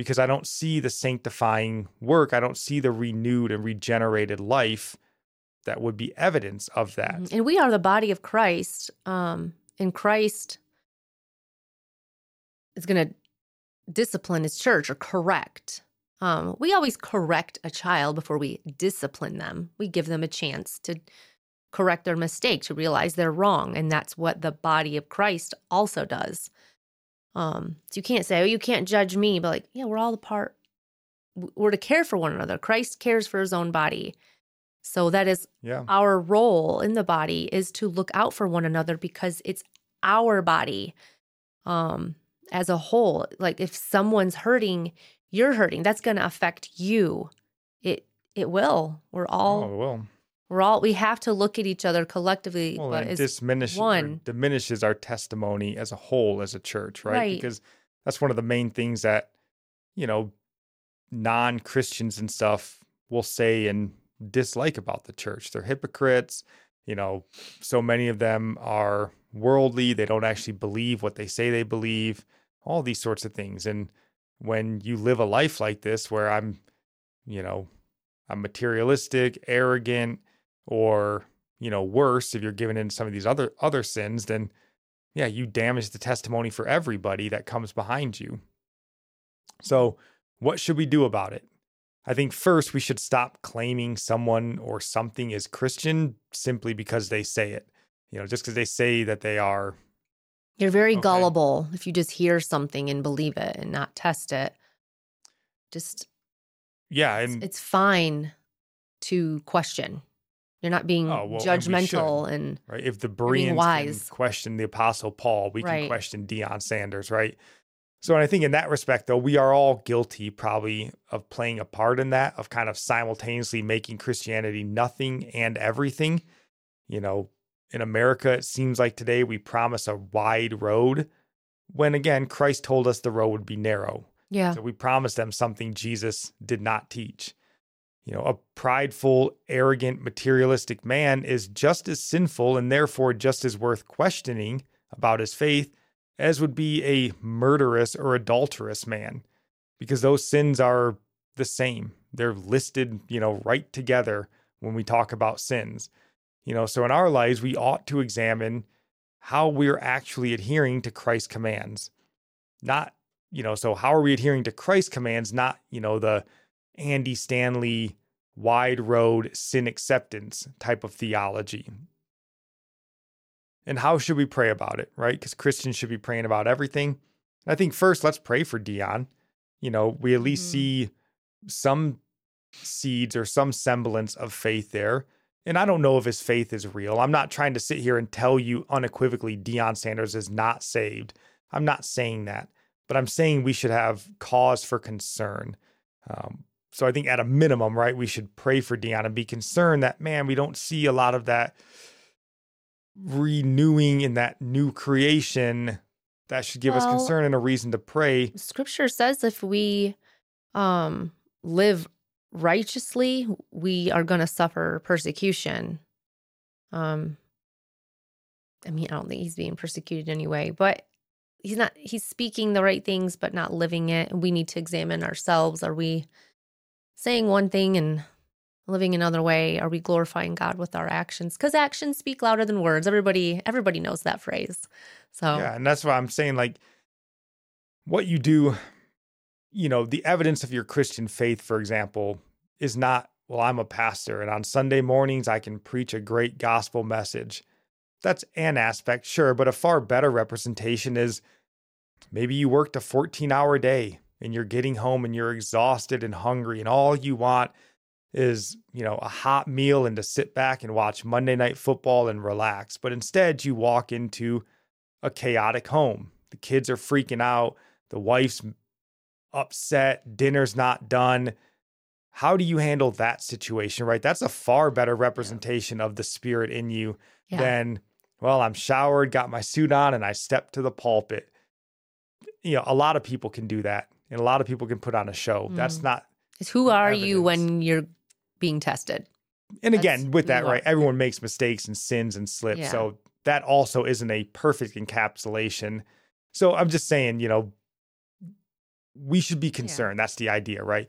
because I don't see the sanctifying work. I don't see the renewed and regenerated life that would be evidence of that. Mhm. And we are the body of Christ. Um, and Christ is going to discipline his church or correct. Um, we always correct a child before we discipline them. We give them a chance to correct their mistake, to realize they're wrong. And that's what the body of Christ also does. Um, so you can't say, oh, you can't judge me, but like, yeah, we're all a part. We're to care for one another. Christ cares for his own body. So that is Yeah. our role in the body is to look out for one another because it's our body um as a whole like if someone's hurting you're hurting that's going to affect you it it will we're all oh, well. We're all we have to look at each other collectively Well, and as one. diminishes our testimony as a whole as a church, right? Right. Because that's one of the main things that, you know, non Christians and stuff will say and dislike about the church. They're hypocrites. You know, so many of them are worldly. They don't actually believe what they say they believe, all these sorts of things. And when you live a life like this, where I'm, you know, I'm materialistic, arrogant, or you know worse if you're giving in some of these other other sins then yeah you damage the testimony for everybody that comes behind you. So what should we do about it? I think first we should stop claiming someone or something is christian simply because they say it. You know just because they say that they are you're very Okay. gullible if you just hear something and believe it and not test it. Just yeah it's, and it's fine to question you're not being Oh, well, and we judgmental should. and right if the bereans can wise. question the apostle paul we Right. can question Deion sanders right so and i think in that respect though we are all guilty probably of playing a part in that of kind of simultaneously making christianity nothing and everything you know in america it seems like today we promise a wide road when again christ told us the road would be narrow yeah so we promised them something Jesus did not teach. You know, a prideful, arrogant, materialistic man is just as sinful and therefore just as worth questioning about his faith as would be a murderous or adulterous man, because those sins are the same. They're listed, you know, right together when we talk about sins. You know, so in our lives, we ought to examine how we're actually adhering to Christ's commands, not you know, so how are we adhering to Christ's commands, not, you know, the Andy Stanley wide road sin acceptance type of theology? And how should we pray about it, right? Because Christians should be praying about everything. I think first, let's pray for Deion. You know, we at least mm-hmm. see some seeds or some semblance of faith there. And I don't know if his faith is real. I'm not trying to sit here and tell you unequivocally Deion Sanders is not saved. I'm not saying that, but I'm saying we should have cause for concern. Um, so I think at a minimum, right, we should pray for Deion and be concerned that, man, we don't see a lot of that renewing in that new creation. That should give well, us concern and a reason to pray. Scripture says if we um, live righteously, we are going to suffer persecution. Um, I mean, I don't think he's being persecuted anyway, but he's not, he's speaking the right things, but not living it. We need to examine ourselves. Are we saying one thing and living another way? Are we glorifying God with our actions? Because actions speak louder than words. Everybody, everybody knows that phrase. So, yeah. And that's why I'm saying, like, what you do you know, the evidence of your Christian faith, for example, is not, well, I'm a pastor and on Sunday mornings I can preach a great gospel message. That's an aspect, sure, but a far better representation is maybe you worked a 14 hour day and you're getting home and you're exhausted and hungry and all you want is, you know, a hot meal and to sit back and watch Monday night football and relax. But instead you walk into a chaotic home. The kids are freaking out. The wife's upset, dinner's not done. How do you handle that situation, right? That's a far better representation of the spirit in you yeah. than, well, I'm showered, got my suit on, and I step to the pulpit. You know, a lot of people can do that, and a lot of people can put on a show. Mm. That's not. It's who are evidence. you when you're being tested? And That's again, with that, right? Everyone makes mistakes and sins and slips. Yeah. So that also isn't a perfect encapsulation. So I'm just saying, you know, we should be concerned. Yeah. That's the idea, right?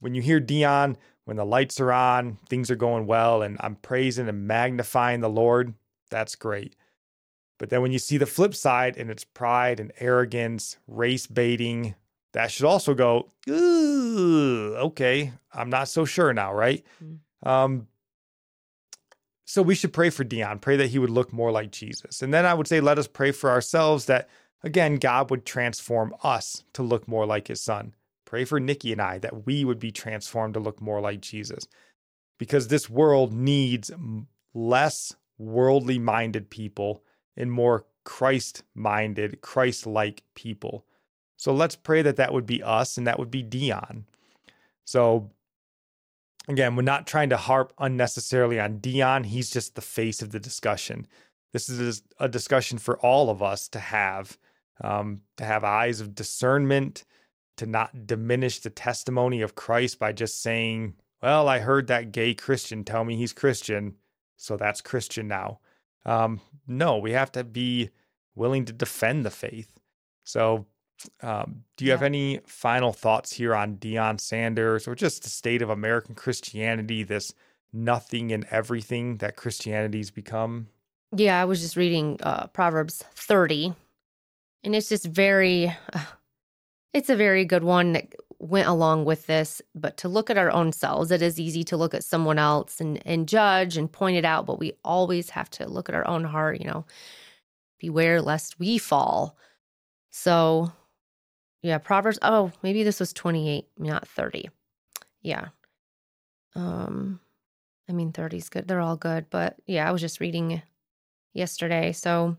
When you hear Deion, when the lights are on, things are going well, and I'm praising and magnifying the Lord, that's great. But then when you see the flip side and it's pride and arrogance, race baiting, that should also go, okay, I'm not so sure now, right? Mm-hmm. Um, so we should pray for Deion, pray that he would look more like Jesus. And then I would say, let us pray for ourselves that Again, God would transform us to look more like his son. Pray for Nickie and I that we would be transformed to look more like Jesus. Because this world needs less worldly minded people and more Christ minded, Christ like people. So let's pray that that would be us and that would be Deion. So again, we're not trying to harp unnecessarily on Deion. He's just the face of the discussion. This is a discussion for all of us to have um, to have eyes of discernment, to not diminish the testimony of Christ by just saying, well, I heard that gay Christian tell me he's Christian, so that's Christian now. Um, no, we have to be willing to defend the faith. So, um, do you yeah. have any final thoughts here on Deion Sanders or just the state of American Christianity, this nothing and everything that Christianity's become? Yeah, I was just reading uh, Proverbs 30, and it's just very, uh, it's a very good one that went along with this. But to look at our own selves, it is easy to look at someone else and, and judge and point it out, but we always have to look at our own heart, you know, beware lest we fall. So, yeah, Proverbs, oh, maybe this was 28, not 30. Yeah. Um, I mean, 30 is good. They're all good. But yeah, I was just reading yesterday. So,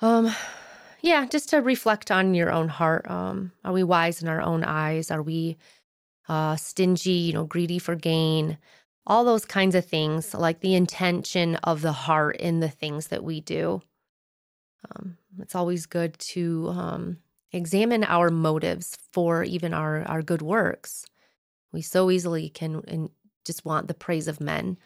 um, yeah, just to reflect on your own heart. Um, are we wise in our own eyes? Are we uh, stingy, you know, greedy for gain? All those kinds of things, like the intention of the heart in the things that we do. Um, it's always good to um, examine our motives for even our our good works. We so easily can just want the praise of men,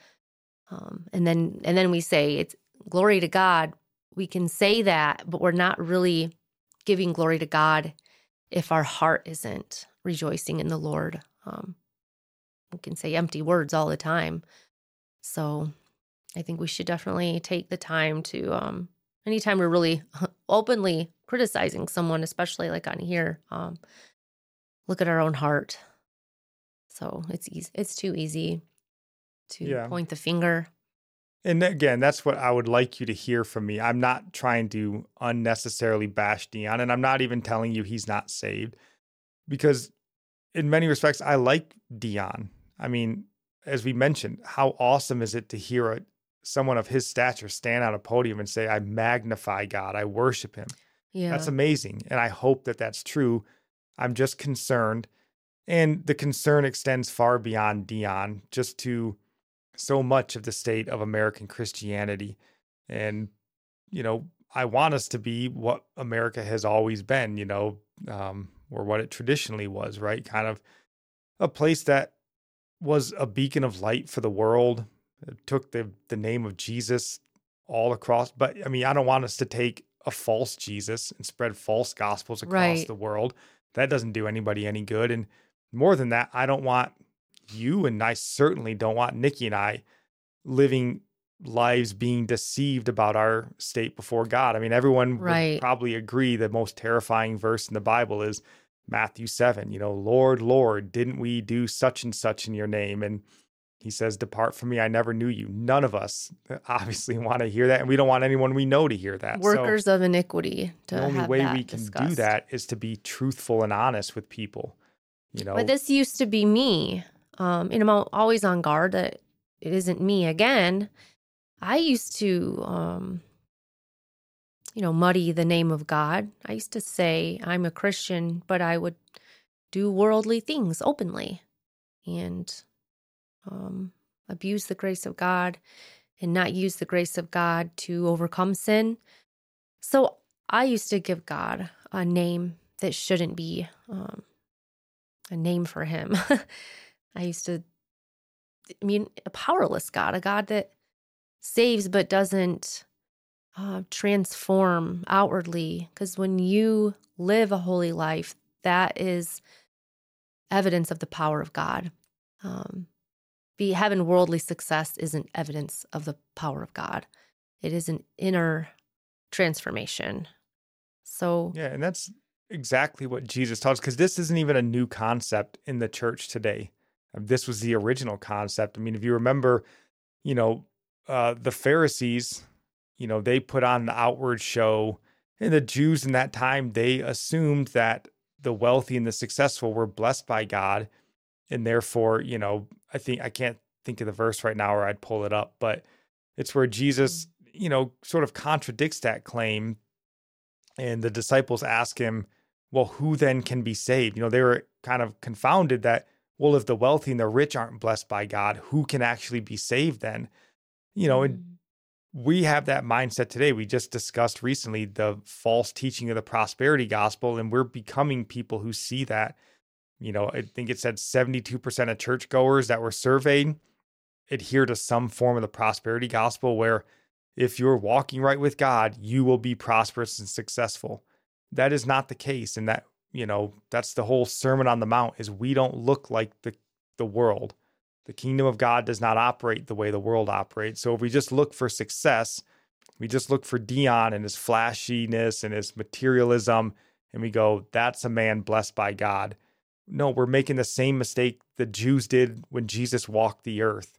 um, and then and then we say it's glory to God, we can say that, but we're not really giving glory to God if our heart isn't rejoicing in the Lord. Um, we can say empty words all the time. So I think we should definitely take the time to, um, anytime we're really openly criticizing someone, especially like on here, um, look at our own heart. So it's easy. It's too easy to yeah. point the finger. And again, that's what I would like you to hear from me. I'm not trying to unnecessarily bash Deion, and I'm not even telling you he's not saved because, in many respects, I like Deion. I mean, as we mentioned, how awesome is it to hear a, someone of his stature stand on a podium and say, I magnify God, I worship him? Yeah. That's amazing. And I hope that that's true. I'm just concerned. And the concern extends far beyond Deion, just to so much of the state of American Christianity. And, you know, I want us to be what America has always been, you know, um, or what it traditionally was, right? Kind of a place that was a beacon of light for the world. It took the the name of Jesus all across. But I mean, I don't want us to take a false Jesus and spread false gospels across right. the world. That doesn't do anybody any good. And more than that, I don't want you and I certainly don't want Nickie and I living lives being deceived about our state before God. I mean, everyone right. would probably agree the most terrifying verse in the Bible is Matthew 7, you know, Lord, Lord, didn't we do such and such in your name? And he says, Depart from me, I never knew you. None of us uh, obviously want to hear that. And we don't want anyone we know to hear that. Workers so of iniquity. the only way we can discussed. do that is to be truthful and honest with people. You know, but this used to be me um, and I'm always on guard that it isn't me again. I used to, um, you know, muddy the name of God. I used to say I'm a Christian, but I would do worldly things openly and um, abuse the grace of God and not use the grace of God to overcome sin. So I used to give God a name that shouldn't be um, a name for him. I used to, I mean, a powerless God, a God that saves but doesn't uh, transform outwardly. Because when you live a holy life, that is evidence of the power of God. Um, be having worldly success isn't evidence of the power of God. It is an inner transformation. So yeah, and that's exactly what Jesus taught us because this isn't even a new concept in the church today. This was the original concept. I mean, if you remember, you know, uh, the Pharisees, you know, they put on the outward show, and the Jews in that time, they assumed that the wealthy and the successful were blessed by God. And therefore, you know, I think I can't think of the verse right now or I'd pull it up, but it's where Jesus, you know, sort of contradicts that claim. And the disciples ask him, well, who then can be saved? You know, they were kind of confounded that well, if the wealthy and the rich aren't blessed by God, who can actually be saved then? You know, and mm. we have that mindset today. We just discussed recently the false teaching of the prosperity gospel, and we're becoming people who see that. You know, I think it said 72% of churchgoers that were surveyed adhere to some form of the prosperity gospel where if you're walking right with God, you will be prosperous and successful. That is not the case. And that you know, that's the whole Sermon on the Mount is we don't look like the the world. The kingdom of God does not operate the way the world operates. So if we just look for success, we just look for Deion and his flashiness and his materialism, and we go, that's a man blessed by God. No, we're making the same mistake the Jews did when Jesus walked the earth.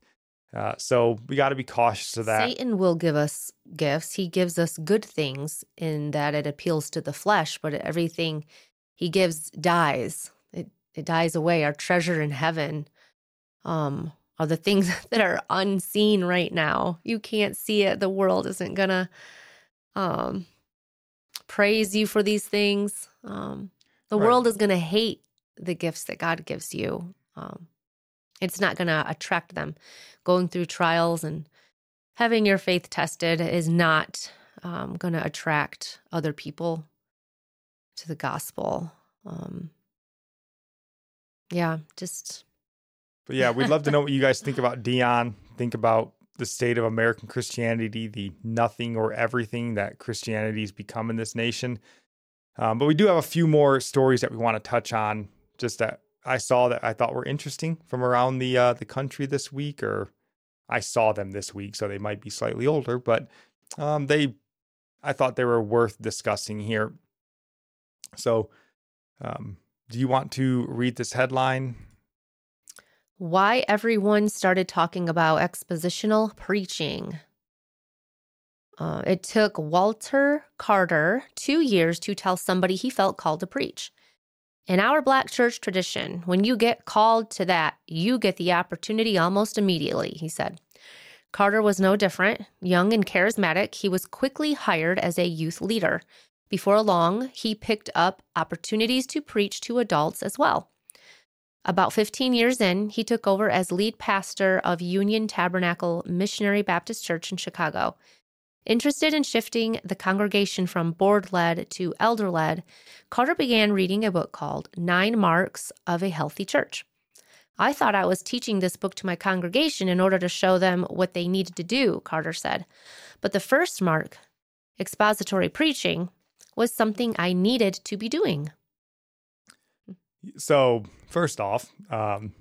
Uh, so we got to be cautious of that. Satan will give us gifts. He gives us good things in that it appeals to the flesh, but everything he gives dies. It it dies away. Our treasure in heaven um are the things that are unseen right now. You can't see it. The world isn't gonna um praise you for these things. Um the right. world is gonna hate the gifts that God gives you. Um it's not gonna attract them. Going through trials and having your faith tested is not um, going to attract other people to the gospel. Um, yeah, just. But yeah, we'd love to know what you guys think about Deion. Think about the state of American Christianity, the nothing or everything that Christianity has become in this nation. Um, but we do have a few more stories that we want to touch on, just that I saw that I thought were interesting from around the uh, the country this week, or I saw them this week, so they might be slightly older, but um, they I thought they were worth discussing here. So, um, do you want to read this headline? Why everyone started talking about expositional preaching. Uh, it took Walter Carter two years to tell somebody he felt called to preach. In our Black church tradition, when you get called to that, you get the opportunity almost immediately, he said. Carter was no different. Young and charismatic, he was quickly hired as a youth leader. Before long, he picked up opportunities to preach to adults as well. About 15 years in, he took over as lead pastor of Union Tabernacle Missionary Baptist Church in Chicago. Interested in shifting the congregation from board led to elder led, Carter began reading a book called Nine Marks of a Healthy Church. I thought I was teaching this book to my congregation in order to show them what they needed to do, Carter said. But the first mark, expository preaching, was something I needed to be doing. So, first off, um,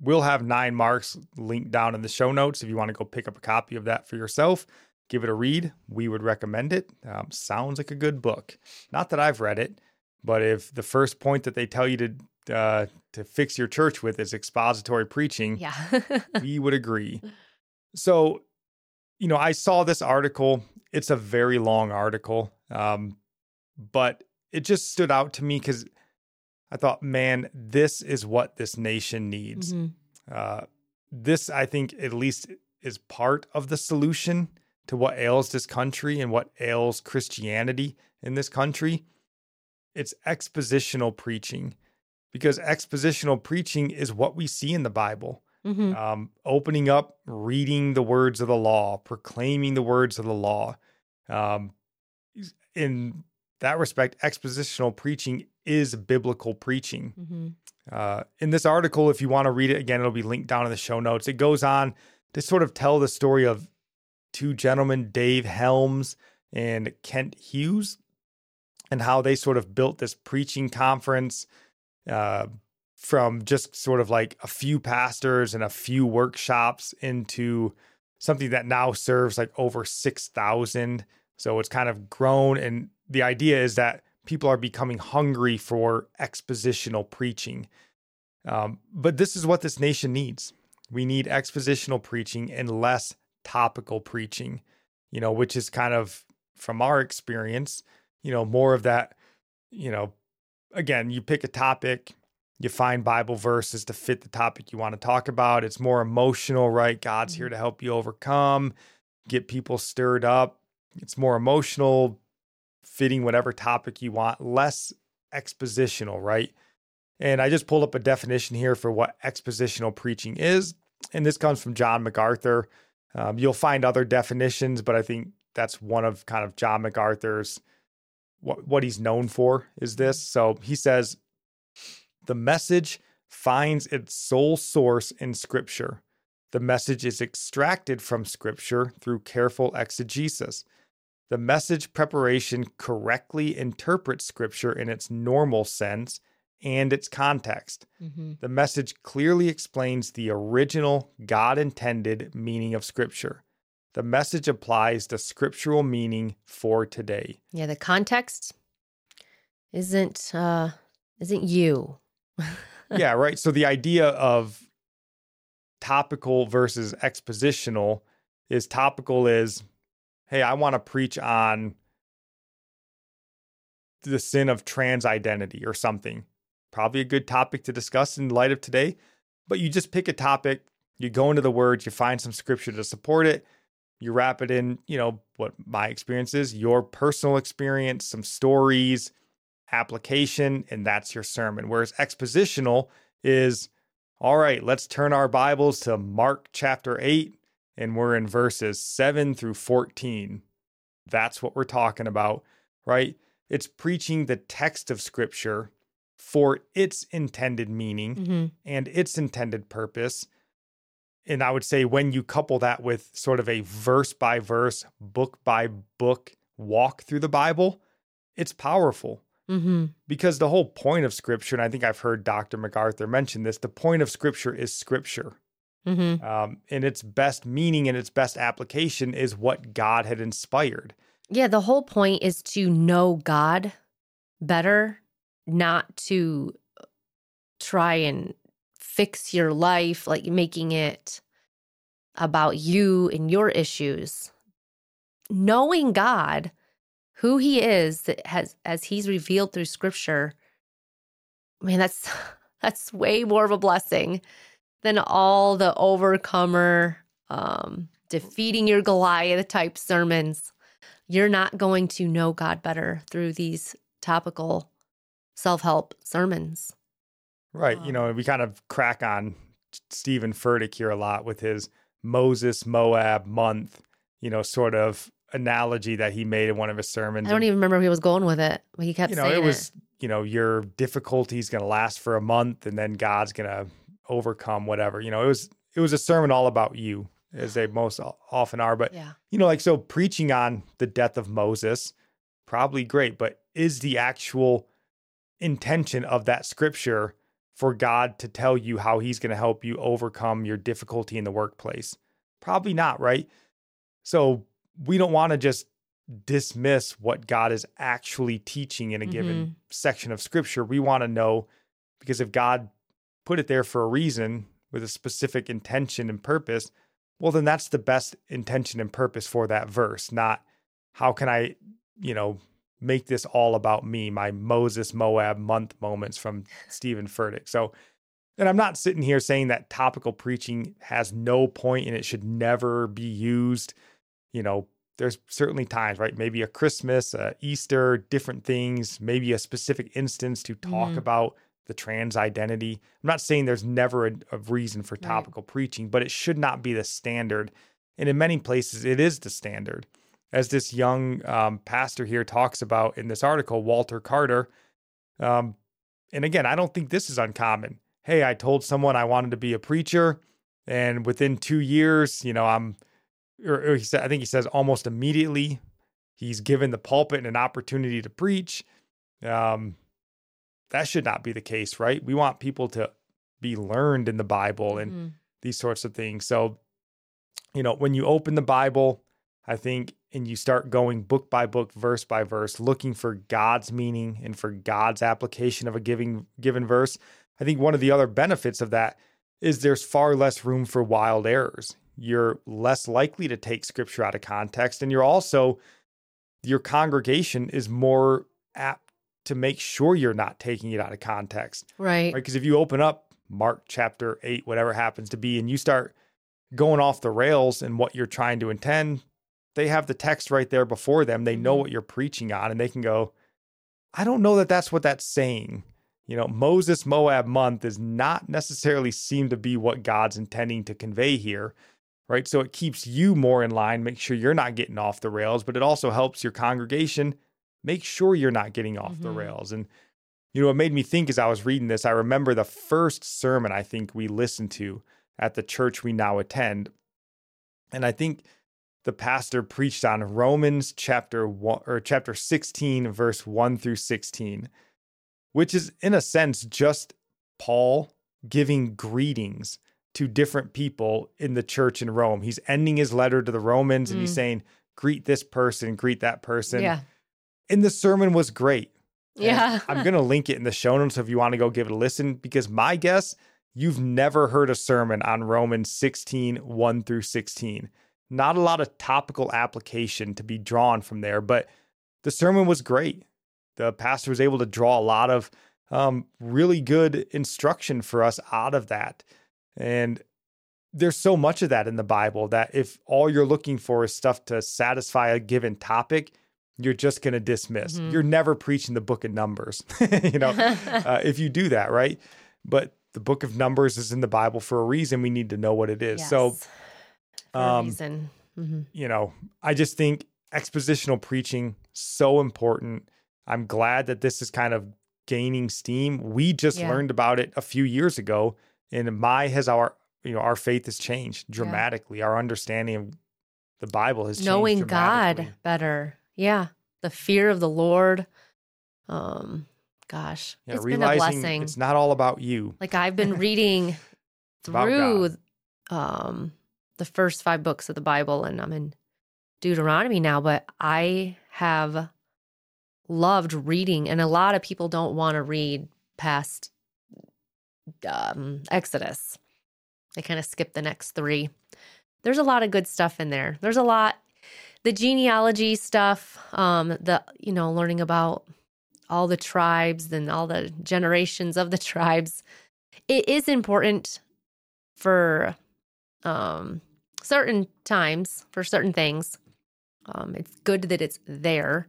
we'll have nine marks linked down in the show notes if you want to go pick up a copy of that for yourself give it a read. We would recommend it. Um, sounds like a good book. Not that I've read it, but if the first point that they tell you to uh, to fix your church with is expository preaching, yeah, we would agree. So, you know, I saw this article. It's a very long article, um, but it just stood out to me because I thought, man, this is what this nation needs. Mm-hmm. Uh, this, I think, at least is part of the solution to what ails this country and what ails Christianity in this country, it's expositional preaching because expositional preaching is what we see in the Bible. Mm-hmm. Um, opening up, reading the words of the law, proclaiming the words of the law. Um, in that respect, expositional preaching is biblical preaching. Mm-hmm. Uh, in this article, if you want to read it again, it'll be linked down in the show notes. It goes on to sort of tell the story of two gentlemen, Dave Helms and Kent Hughes, and how they sort of built this preaching conference uh, from just sort of like a few pastors and a few workshops into something that now serves like over 6,000. So it's kind of grown. And the idea is that people are becoming hungry for expositional preaching. Um, but this is what this nation needs. We need expositional preaching and less topical preaching, you know, which is kind of from our experience, you know, more of that, you know, again, you pick a topic, you find Bible verses to fit the topic you want to talk about. It's more emotional, right? God's here mm-hmm. to help you overcome, get people stirred up. It's more emotional, fitting whatever topic you want, less expositional, right? And I just pulled up a definition here for what expositional preaching is. And this comes from John MacArthur. Um, you'll find other definitions, but I think that's one of kind of John MacArthur's what what he's known for is this. So he says the message finds its sole source in scripture. The message is extracted from scripture through careful exegesis. The message preparation correctly interprets scripture in its normal sense and its context. Mm-hmm. The message clearly explains the original God intended meaning of Scripture. The message applies the scriptural meaning for today. Yeah, the context isn't uh isn't you. yeah, right. So the idea of topical versus expositional is topical is hey, I want to preach on the sin of trans identity or something probably a good topic to discuss in light of today. But you just pick a topic, you go into the words, you find some scripture to support it, you wrap it in, you know, what my experience is, your personal experience, some stories, application, and that's your sermon. Whereas expositional is, all right, let's turn our Bibles to Mark chapter 8, and we're in verses 7 through 14. That's what we're talking about, right? It's preaching the text of scripture for its intended meaning mm-hmm. and its intended purpose. And I would say when you couple that with sort of a verse by verse, book by book walk through the Bible, it's powerful. Mm-hmm. Because the whole point of scripture, and I think I've heard Dr. MacArthur mention this, the point of scripture is scripture. Mm-hmm. Um, and its best meaning and its best application is what God had inspired. Yeah, the whole point is to know God better not to try and fix your life, like making it about you and your issues. knowing God, who he is that has as he's revealed through scripture, I mean, that's that's way more of a blessing than all the overcomer um defeating your Goliath type sermons. You're not going to know God better through these topical self help sermons. Right. You know, we kind of crack on Stephen Furtick here a lot with his Moses Moab month, you know, sort of analogy that he made in one of his sermons. I don't even remember where he was going with it. But he kept you know, saying it was, it. you know, your difficulty is going to last for a month and then God's going to overcome whatever. You know, it was it was a sermon all about you as they most often are, but yeah. you know, like so preaching on the death of Moses probably great, but is the actual intention of that scripture for God to tell you how he's going to help you overcome your difficulty in the workplace? Probably not, right? So we don't want to just dismiss what God is actually teaching in a given mm-hmm. section of scripture. We want to know because if God put it there for a reason with a specific intention and purpose, well, then that's the best intention and purpose for that verse, not how can I, you know, make this all about me, my Moses Moab month moments from Stephen Furtick. So, and I'm not sitting here saying that topical preaching has no point and it should never be used. You know, there's certainly times, right? Maybe a Christmas, a Easter, different things, maybe a specific instance to talk mm. about the trans identity. I'm not saying there's never a, a reason for topical right. preaching, but it should not be the standard. And in many places, it is the standard as this young um, pastor here talks about in this article, Walter Carter. Um, and again, I don't think this is uncommon. Hey, I told someone I wanted to be a preacher, and within two years, you know, I'm, or, or he said, I think he says almost immediately, he's given the pulpit an opportunity to preach. Um, that should not be the case, right? We want people to be learned in the Bible and mm-hmm. these sorts of things. So, you know, when you open the Bible, I think, and you start going book by book, verse by verse, looking for God's meaning and for God's application of a giving given verse. I think one of the other benefits of that is there's far less room for wild errors. You're less likely to take scripture out of context, and you're also your congregation is more apt to make sure you're not taking it out of context. Right. Because right? if you open up Mark chapter 8, whatever happens to be, and you start going off the rails and what you're trying to intend, they have the text right there before them. They know mm-hmm. what you're preaching on and they can go, I don't know that that's what that's saying. You know, Moses Moab month does not necessarily seem to be what God's intending to convey here, right? So it keeps you more in line, make sure you're not getting off the rails, but it also helps your congregation make sure you're not getting off mm-hmm. the rails. And, you know, it made me think as I was reading this, I remember the first sermon I think we listened to at the church we now attend. And I think the pastor preached on Romans chapter 1 or chapter 16 verse 1 through 16 which is in a sense just Paul giving greetings to different people in the church in Rome. He's ending his letter to the Romans and he's mm. saying greet this person, greet that person. Yeah. And the sermon was great. Yeah. I'm going to link it in the show notes if you want to go give it a listen because my guess you've never heard a sermon on Romans 16 1 through 16 not a lot of topical application to be drawn from there, but the sermon was great. The pastor was able to draw a lot of um, really good instruction for us out of that. And there's so much of that in the Bible that if all you're looking for is stuff to satisfy a given topic, you're just going to dismiss. Mm-hmm. You're never preaching the book of Numbers, you know, uh, if you do that, right? But the book of Numbers is in the Bible for a reason. We need to know what it is. Yes. So um, reason. Mm-hmm. You know, I just think expositional preaching so important. I'm glad that this is kind of gaining steam. We just yeah. learned about it a few years ago, and my has our you know our faith has changed dramatically. Yeah. Our understanding of the Bible has changed. knowing God better. Yeah, the fear of the Lord. Um, gosh, yeah, it's been a blessing. It's not all about you. Like I've been reading through um the first five books of the Bible, and I'm in Deuteronomy now, but I have loved reading, and a lot of people don't want to read past um, Exodus. They kind of skip the next three. There's a lot of good stuff in there. There's a lot. the genealogy stuff, um, the you know, learning about all the tribes and all the generations of the tribes, it is important for um, certain times, for certain things. Um, it's good that it's there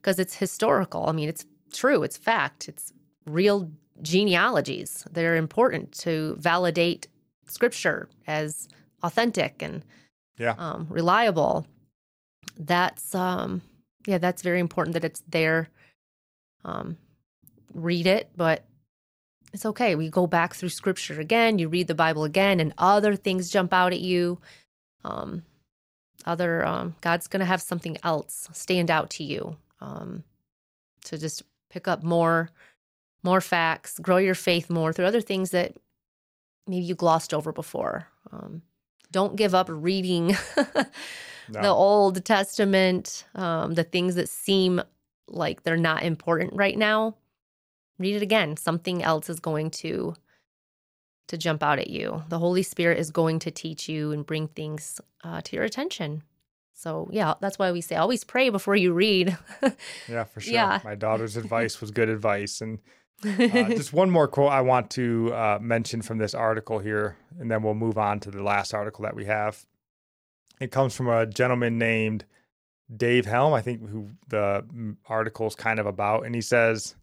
because it's historical. I mean, it's true, it's fact, it's real genealogies. They're important to validate scripture as authentic and yeah. um, reliable. That's um, yeah, that's very important that it's there. Um, read it, but it's okay. We go back through scripture again, you read the Bible again, and other things jump out at you. Um, other um, God's going to have something else stand out to you. Um, to just pick up more, more facts, grow your faith more through other things that maybe you glossed over before. Um, don't give up reading no. the Old Testament, um, the things that seem like they're not important right now read it again. Something else is going to to jump out at you. The Holy Spirit is going to teach you and bring things uh, to your attention. So yeah, that's why we say always pray before you read. yeah, for sure. Yeah. My daughter's advice was good advice, and uh, just one more quote I want to uh, mention from this article here, and then we'll move on to the last article that we have. It comes from a gentleman named Dave Helm, I think, who the mm, article is kind of about, and he says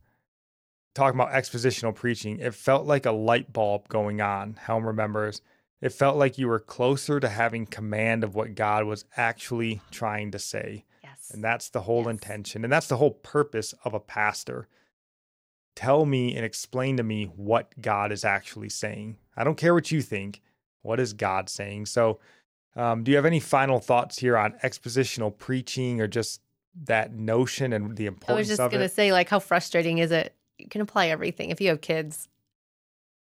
talking about expositional preaching, it felt like a light bulb going on. Helm remembers. It felt like you were closer to having command of what God was actually trying to say. Yes. And that's the whole yes. intention. And that's the whole purpose of a pastor. Tell me and explain to me what God is actually saying. I don't care what you think. What is God saying? So, um, do you have any final thoughts here on expositional preaching or just that notion and the importance I was just going to say, like, how frustrating is it you can apply everything if you have kids.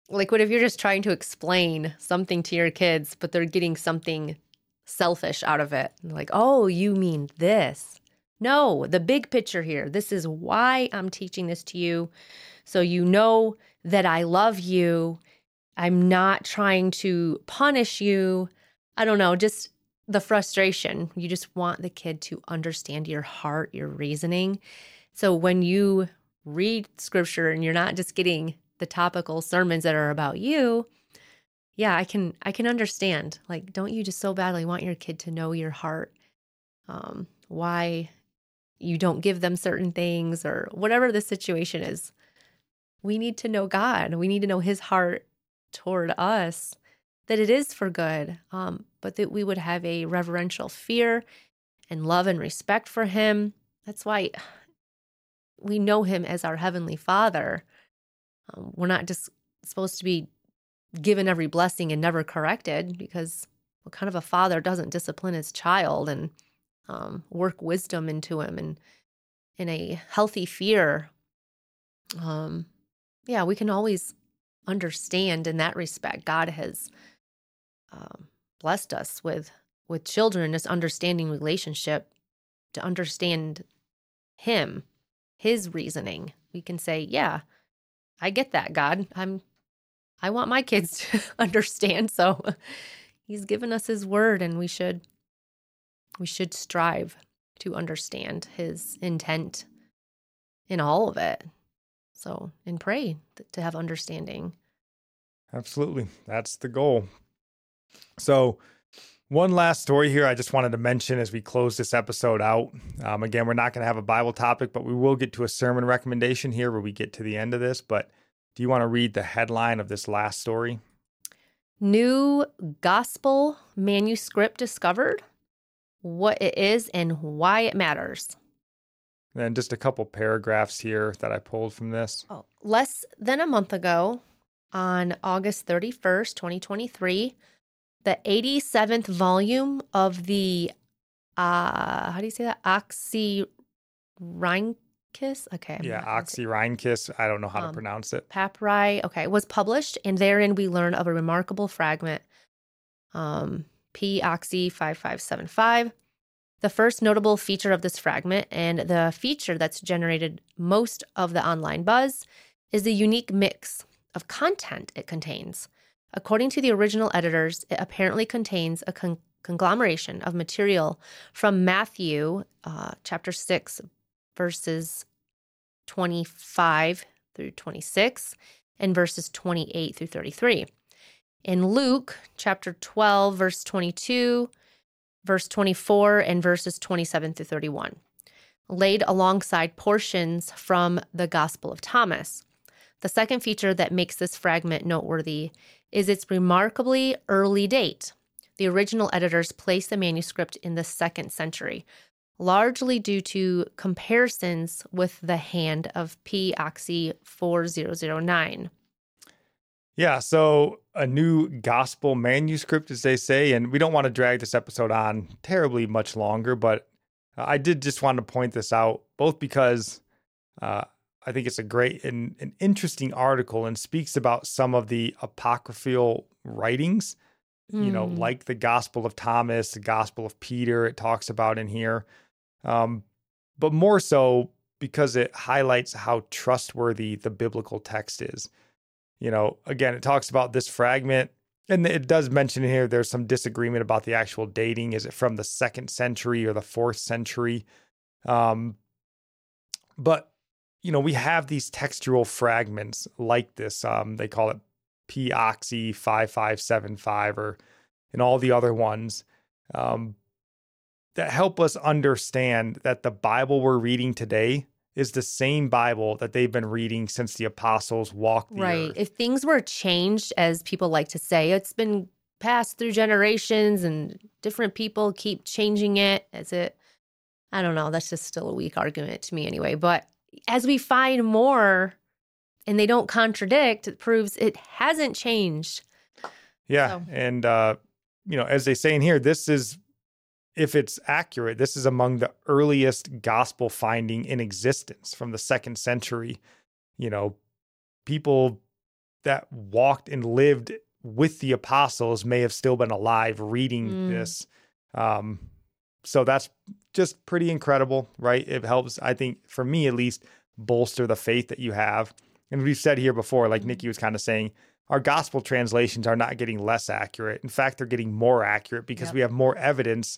Like, what if you're just trying to explain something to your kids, but they're getting something selfish out of it? Like, oh, you mean this? No, the big picture here. This is why I'm teaching this to you. So you know that I love you. I'm not trying to punish you. I don't know, just the frustration. You just want the kid to understand your heart, your reasoning. So when you read scripture and you're not just getting the topical sermons that are about you yeah i can i can understand. Like don't you just so badly want your kid to know your heart um why you don't give them certain things or whatever the situation is. We need to know god. We need to know his heart toward us that it is for good um but that we would have a reverential fear and love and respect for him. That's why we know him as our heavenly father um, we're not just supposed to be given every blessing and never corrected because what kind of a father doesn't discipline his child and um, work wisdom into him and in a healthy fear? Um, yeah we can always understand in that respect god has um, blessed us with with children this understanding relationship to understand him his reasoning. We can say, yeah, I get that, God. I'm I want my kids to understand. So he's given us his word and we should we should strive to understand his intent in all of it. So, and pray to have understanding. Absolutely. That's the goal. So, one last story here I just wanted to mention as we close this episode out. Um, again, we're not going to have a Bible topic, but we will get to a sermon recommendation here where we get to the end of this. But do you want to read the headline of this last story? New gospel manuscript discovered, what it is, and why it matters. And just a couple paragraphs here that I pulled from this. Oh, less than a month ago, on August 31st, 2023, the 87th volume of the uh how do you say that oxy Rhynchus? Okay. I'm yeah, Oxyrhynchus. I don't know how um, to pronounce it. Papyri. Okay. Was published, and therein we learn of a remarkable fragment, um, P Oxy 5575. The first notable feature of this fragment, and the feature that's generated most of the online buzz, is the unique mix of content it contains. According to the original editors, it apparently contains a con- conglomeration of material from Matthew uh, chapter 6, verses 25 through 26, and verses 28 through 33. In Luke chapter 12, verse 22, verse 24, and verses 27 through 31, laid alongside portions from the Gospel of Thomas. The second feature that makes this fragment noteworthy is its remarkably early date. The original editors placed the manuscript in the second century, largely due to comparisons with the hand of P. Oxy 4009. Yeah, so a new gospel manuscript, as they say, and we don't want to drag this episode on terribly much longer, but I did just want to point this out, both because uh, I think it's a great and an interesting article and speaks about some of the apocryphal writings, mm. you know, hmm. like the Gospel of Thomas, the Gospel of Peter, it talks about in here. Um, but more so because it highlights how trustworthy the biblical text is. You know, again, it talks about this fragment, and it does mention here there's some disagreement about the actual dating. Is it from the second century or the fourth century? Um, but you know, we have these textual fragments like this. Um, they call it P Oxy 5575 or and all the other ones um, that help us understand that the Bible we're reading today is the same Bible that they've been reading since the apostles walked the right. Earth. If things were changed, as people like to say, it's been passed through generations and different people keep changing it as it I don't know, that's just still a weak argument to me anyway. But as we find more and they don't contradict, it proves it hasn't changed. Yeah. So. And, uh, you know, as they say in here, this is, if it's accurate, this is among the earliest gospel finding in existence from the second century. You know, people that walked and lived with the apostles may have still been alive reading mm. this. Um, so that's just pretty incredible, right? It helps, I think, for me at least, bolster the faith that you have. And we've said here before, like Nickie was kind of saying, our gospel translations are not getting less accurate. In fact, they're getting more accurate because yep. we have more evidence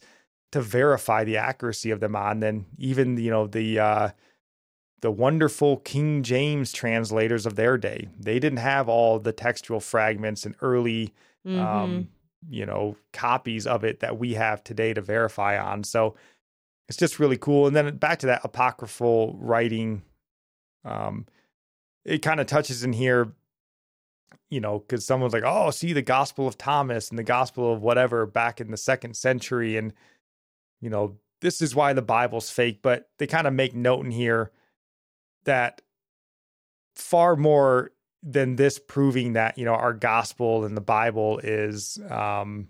to verify the accuracy of them on than even you know the uh, the wonderful King James translators of their day. They didn't have all the textual fragments and early mm-hmm. um, you know copies of it that we have today to verify on. So it's just really cool. And then back to that apocryphal writing, um, it kind of touches in here, you know, because someone's like, oh, see the Gospel of Thomas and the Gospel of whatever back in the second century, and you know, this is why the Bible's fake. But they kind of make note in here that far more than this proving that you know our gospel and the Bible is um,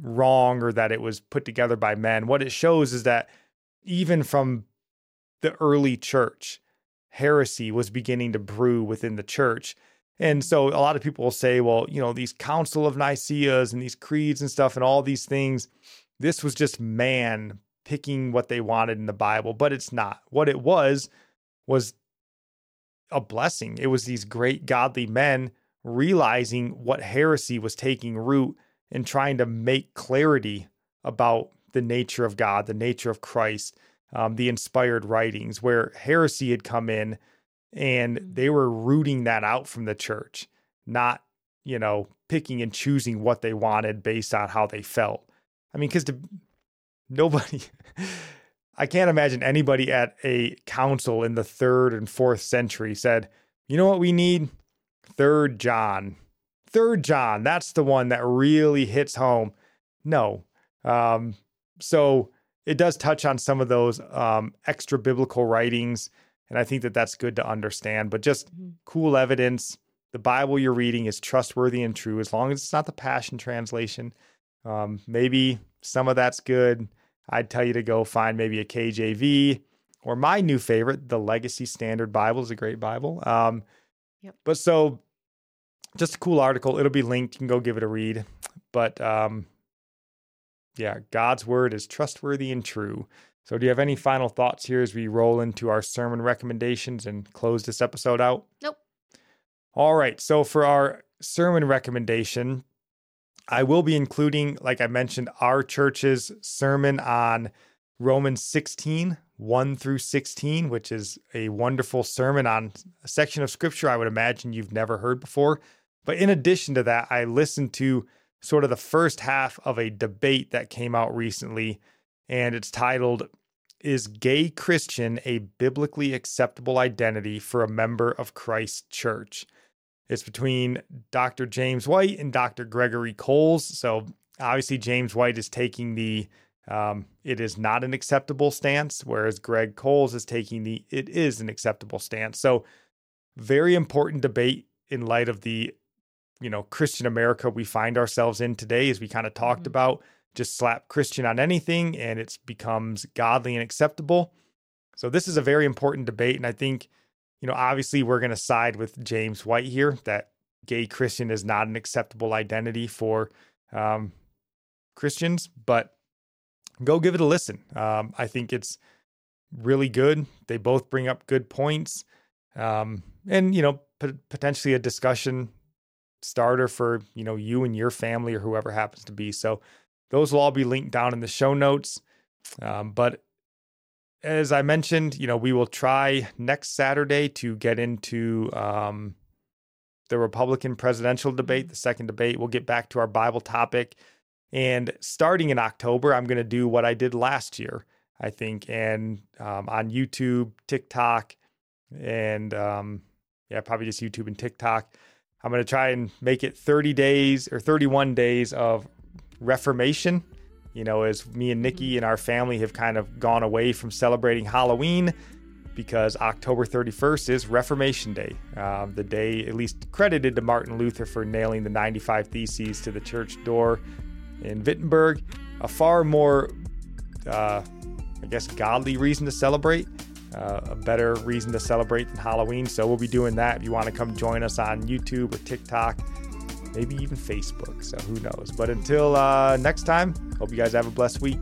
wrong or that it was put together by men. What it shows is that even from the early church, heresy was beginning to brew within the church. And so a lot of people will say, well, you know, these Council of Nicaeas and these creeds and stuff and all these things, this was just man picking what they wanted in the Bible, but it's not. What it was was a blessing. It was these great godly men realizing what heresy was taking root and trying to make clarity about the nature of God, the nature of Christ, um, the inspired writings, where heresy had come in and mm. they were rooting that out from the church, not, you know, picking and choosing what they wanted based on how they felt. I mean, because nobody, I can't imagine anybody at a council in the third and fourth century said, you know what we need? Third John. Third John, that's the one that really hits home. No. Um, so it does touch on some of those um, extra biblical writings. And I think that that's good to understand, but just mm-hmm. cool evidence. The Bible you're reading is trustworthy and true as long as it's not the Passion Translation. Um, maybe some of that's good. I'd tell you to go find maybe a KJV or my new favorite, the Legacy Standard Bible is a great Bible. Um, yep. But so just a cool article. It'll be linked. You can go give it a read. But um, yeah, God's word is trustworthy and true. So, do you have any final thoughts here as we roll into our sermon recommendations and close this episode out? Nope. All right. So, for our sermon recommendation, I will be including, like I mentioned, our church's sermon on Romans 16, 1 through 16, which is a wonderful sermon on a section of scripture I would imagine you've never heard before. But in addition to that, I listened to sort of the first half of a debate that came out recently, and it's titled, Is Gay Christian a Biblically Acceptable Identity for a Member of Christ's Church? It's between Dr. James White and Dr. Gregory Coles. So obviously, James White is taking the um, it is not an acceptable stance, whereas Greg Coles is taking the it is an acceptable stance. So very important debate in light of the you know Christian America we find ourselves in today, as we kind of talked mm-hmm. about. Just slap Christian on anything, and it becomes godly and acceptable. So this is a very important debate, and I think you know, obviously we're going to side with James White here that gay Christian is not an acceptable identity for um, Christians, but go give it a listen. Um, I think it's really good. They both bring up good points, um, and you know, p- potentially a discussion starter for you know you and your family or whoever happens to be. So those will all be linked down in the show notes. Um, but as I mentioned, you know, we will try next Saturday to get into um, the Republican presidential debate, mm-hmm. the second debate. We'll get back to our Bible topic. And starting in October, I'm going to do what I did last year, I think, and um, on YouTube, TikTok, and um, yeah, probably just YouTube and TikTok. I'm going to try and make it 30 days or 31 days of Reformation you know, as me and Nickie and our family have kind of gone away from celebrating Halloween because October 31st is Reformation Day, uh, the day at least credited to Martin Luther for nailing the 95 Theses to the church door in Wittenberg. A far more, uh, I guess, godly reason to celebrate. Uh, a better reason to celebrate than Halloween. So we'll be doing that. If you want to come join us on YouTube or TikTok, maybe even Facebook. So who knows? But until uh, next time, hope you guys have a blessed week.